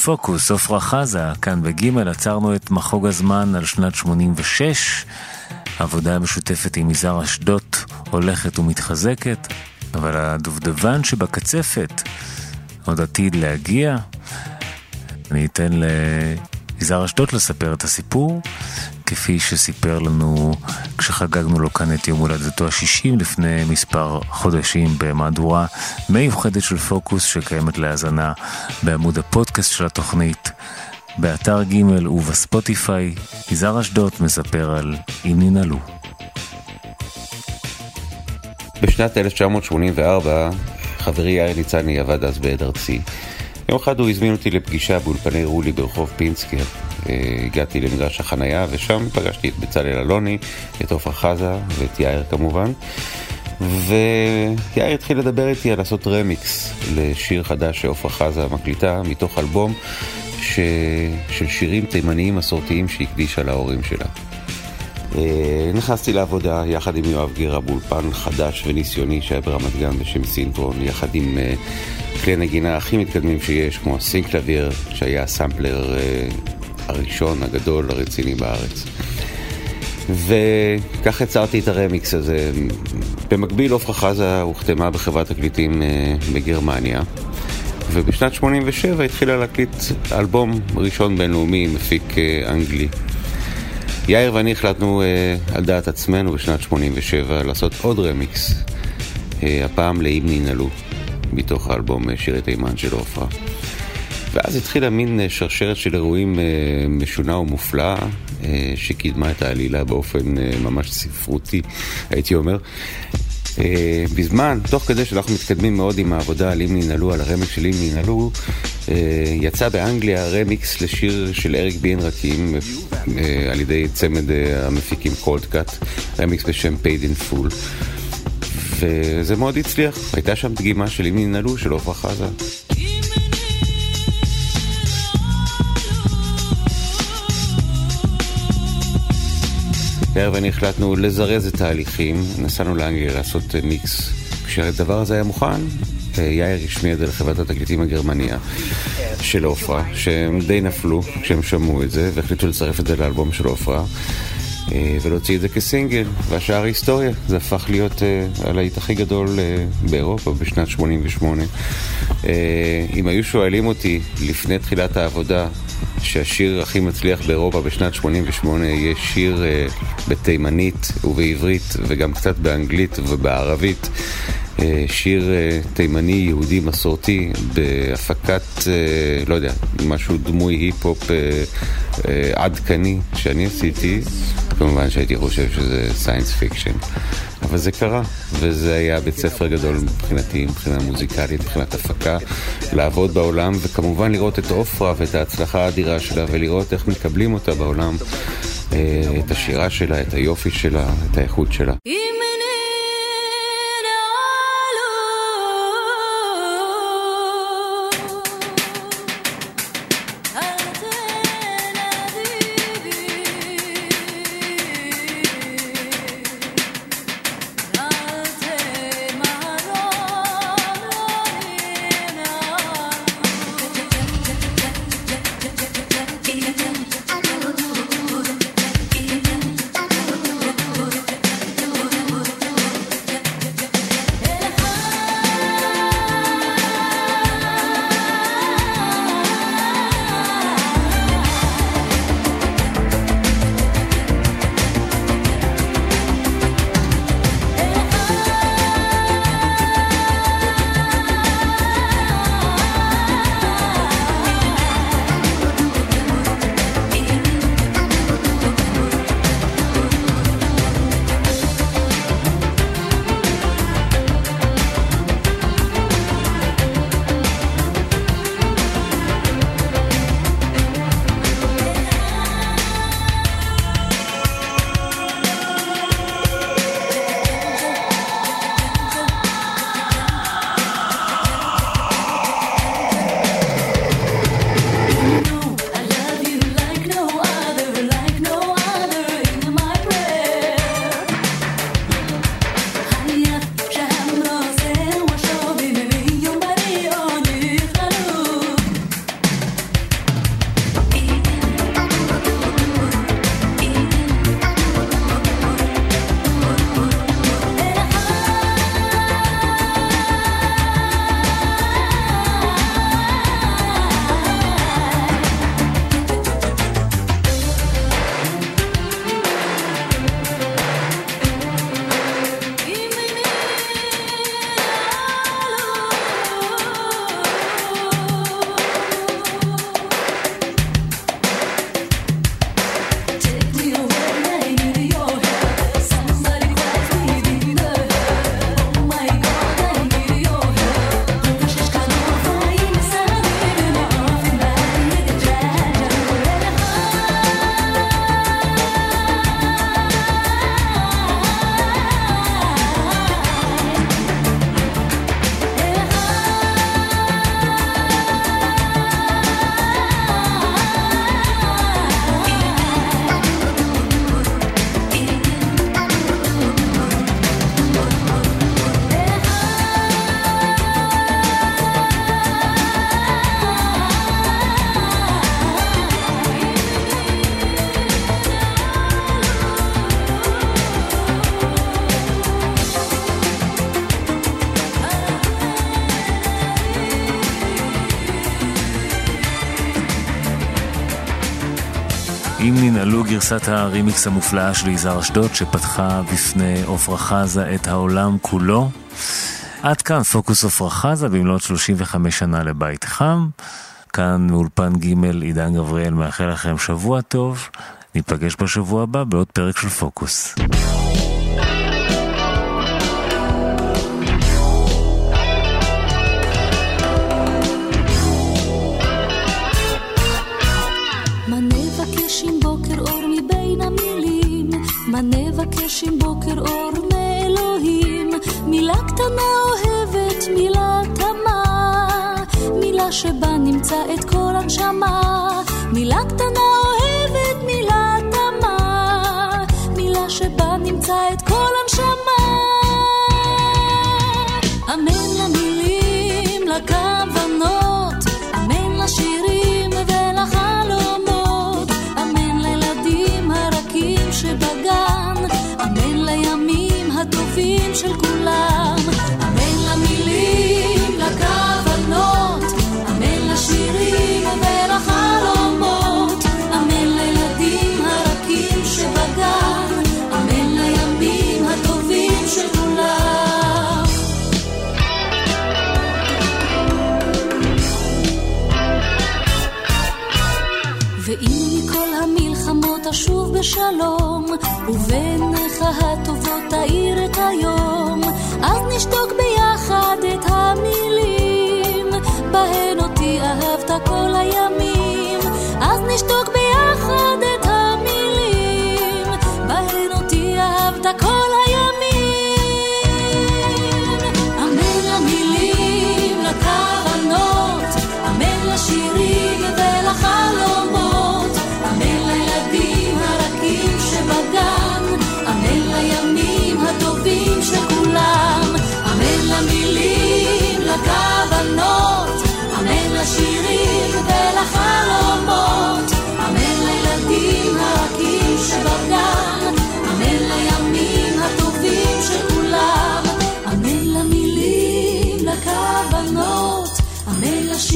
פוקוס, עפרה חזה, כאן בג' עצרנו את מחוג הזמן על שנת 86. עבודה המשותפת עם יזהר אשדוד הולכת ומתחזקת, אבל הדובדבן שבקצפת עוד עתיד להגיע. אני אתן ליזהר אשדוד לספר את הסיפור, כפי שסיפר לנו כשחגגנו לו כאן את יום הולדתו ה-60 לפני מספר חודשים במהדורה מיוחדת של פוקוס שקיימת להאזנה בעמוד הפודקאסט של התוכנית. באתר ג' ובספוטיפיי, יזהר אשדוד מספר על אם ננעלו. בשנת 1984 חברי יאיר ניצני עבד אז בעד ארצי. יום אחד הוא הזמין אותי לפגישה באולפני רולי ברחוב פינסקר. אה, הגעתי למגרש החנייה ושם פגשתי את בצלאל אלוני, את עופר חזה ואת יאיר כמובן. ויאיר התחיל לדבר איתי על לעשות רמיקס לשיר חדש שעופרה חזה מקליטה מתוך אלבום ש... של שירים תימניים מסורתיים שהקדישה להורים שלה. אה, נכנסתי לעבודה יחד עם יואב גירה באולפן חדש וניסיוני שהיה ברמת גן בשם סינטרון, יחד עם אה, כלי הנגינה הכי מתקדמים שיש, כמו הסינקלביר, שהיה הסמפלר אה, הראשון, הגדול, הרציני בארץ. וכך יצרתי את הרמיקס הזה. במקביל עופרה חזה הוחתמה בחברת תקליטים בגרמניה. ובשנת 87 התחילה להקליט אלבום ראשון בינלאומי מפיק אנגלי יאיר ואני החלטנו על דעת עצמנו בשנת 87 לעשות עוד רמיקס, הפעם לאם ננעלו, מתוך האלבום uh, שירי תימן של עופרה. ואז התחילה מין uh, שרשרת של אירועים uh, משונה ומופלאה, שקידמה את העלילה באופן ממש ספרותי, הייתי אומר. בזמן, תוך כדי שאנחנו מתקדמים מאוד עם העבודה על אם ננעלו, על הרמיקס של אם ננעלו, יצא באנגליה רמיקס לשיר של אריק בין רקים, אה, על ידי צמד אה, המפיקים קולדקאט, רמיקס בשם Paid in Full. וזה מאוד הצליח, הייתה שם דגימה של אם ננעלו של עופרה חזה. בערב אני החלטנו לזרז את ההליכים, נסענו לאנגליה לעשות מיקס. כשהדבר הזה היה מוכן, יאיר השמיע את זה לחברת התקליטים הגרמניה של עופרה, שהם די נפלו כשהם שמעו את זה, והחליטו לצרף את זה לאלבום של עופרה. אה, ולהוציא את זה כסינגל, והשאר היסטוריה. זה הפך להיות uh, הלהיט הכי גדול uh, באירופה בשנת 88. Uh, אם היו שואלים אותי לפני תחילת העבודה שהשיר הכי מצליח באירופה בשנת 88 יהיה שיר בתימנית ובעברית וגם קצת באנגלית ובערבית, אה, שיר אה, תימני יהודי מסורתי בהפקת, אה, לא יודע, משהו דמוי היפ-הופ עדכני שאני עשיתי, כמובן שהייתי חושב שזה science fiction. אבל זה קרה, וזה היה בית ספר גדול מבחינתי, מבחינה מוזיקלית, מבחינת הפקה, לעבוד בעולם, וכמובן לראות את עופרה ואת ההצלחה האדירה שלה, ולראות איך מקבלים אותה בעולם, את השירה שלה, את היופי שלה, את האיכות שלה. אם גרסת הרימיקס המופלאה של יזהר אשדוד שפתחה בפני עפרה חזה את העולם כולו. עד כאן פוקוס עפרה חזה במלאת 35 שנה לבית חם. כאן מאולפן ג' עידן גבריאל מאחל לכם שבוע טוב. ניפגש בשבוע הבא בעוד פרק של פוקוס. שבה נמצא את כל הנשמה. מילה קטנה אוהבת, מילה תמה, מילה שבה נמצא את כל הנשמה. אמן למילים, לכוונות, אשוב בשלום, ובעיניך הטובות תאיר את היום, אז נשתוק ביחד את המילים, בהן אותי אהבת כל הימים, אז נשתוק ביחד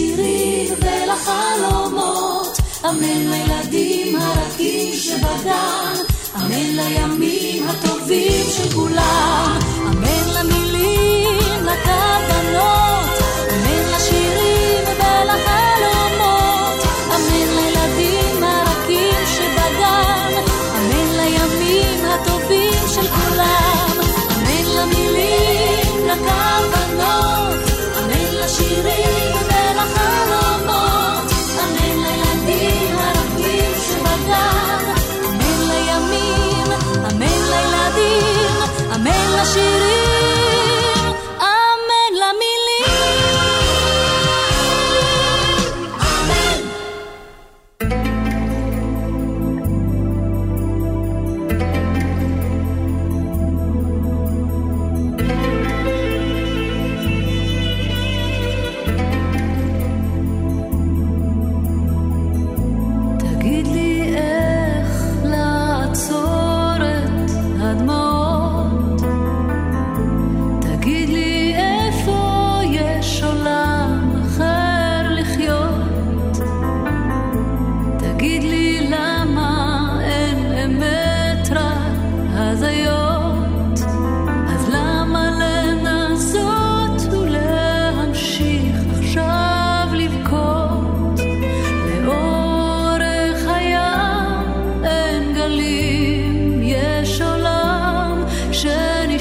לשירים ולחלומות, אמן לילדים הרכים שבגן, אמן לימים הטובים של כולם, אמן למילים, לכוונות,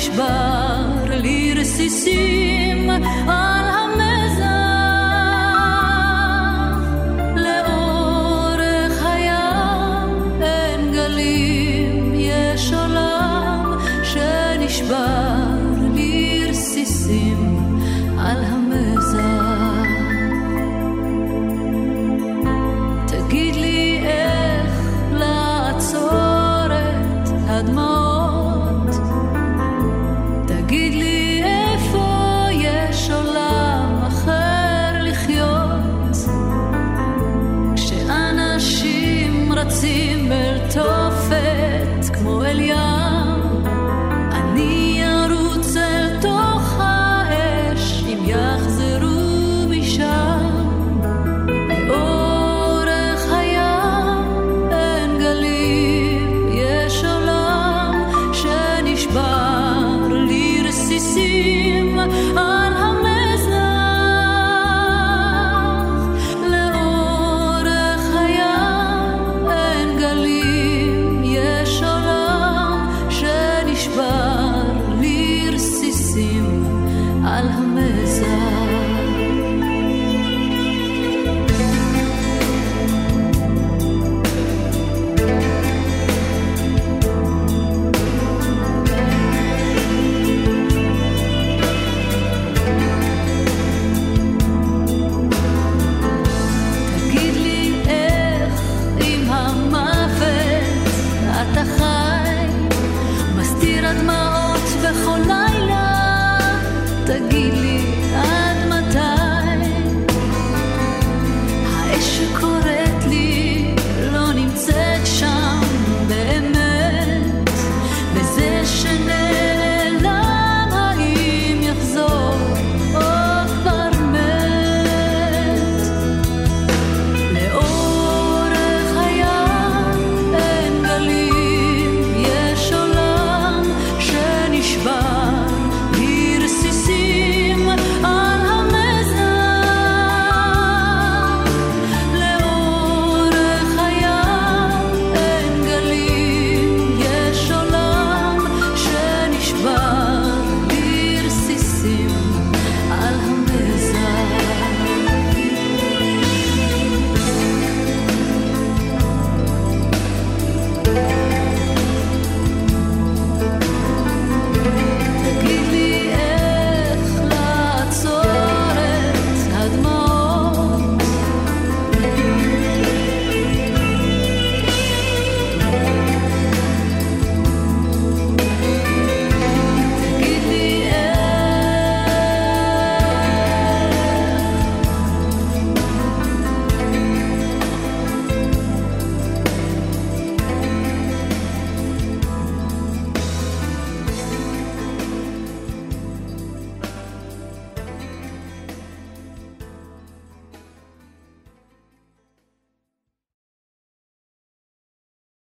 שנשבר לרסיסים על המזח.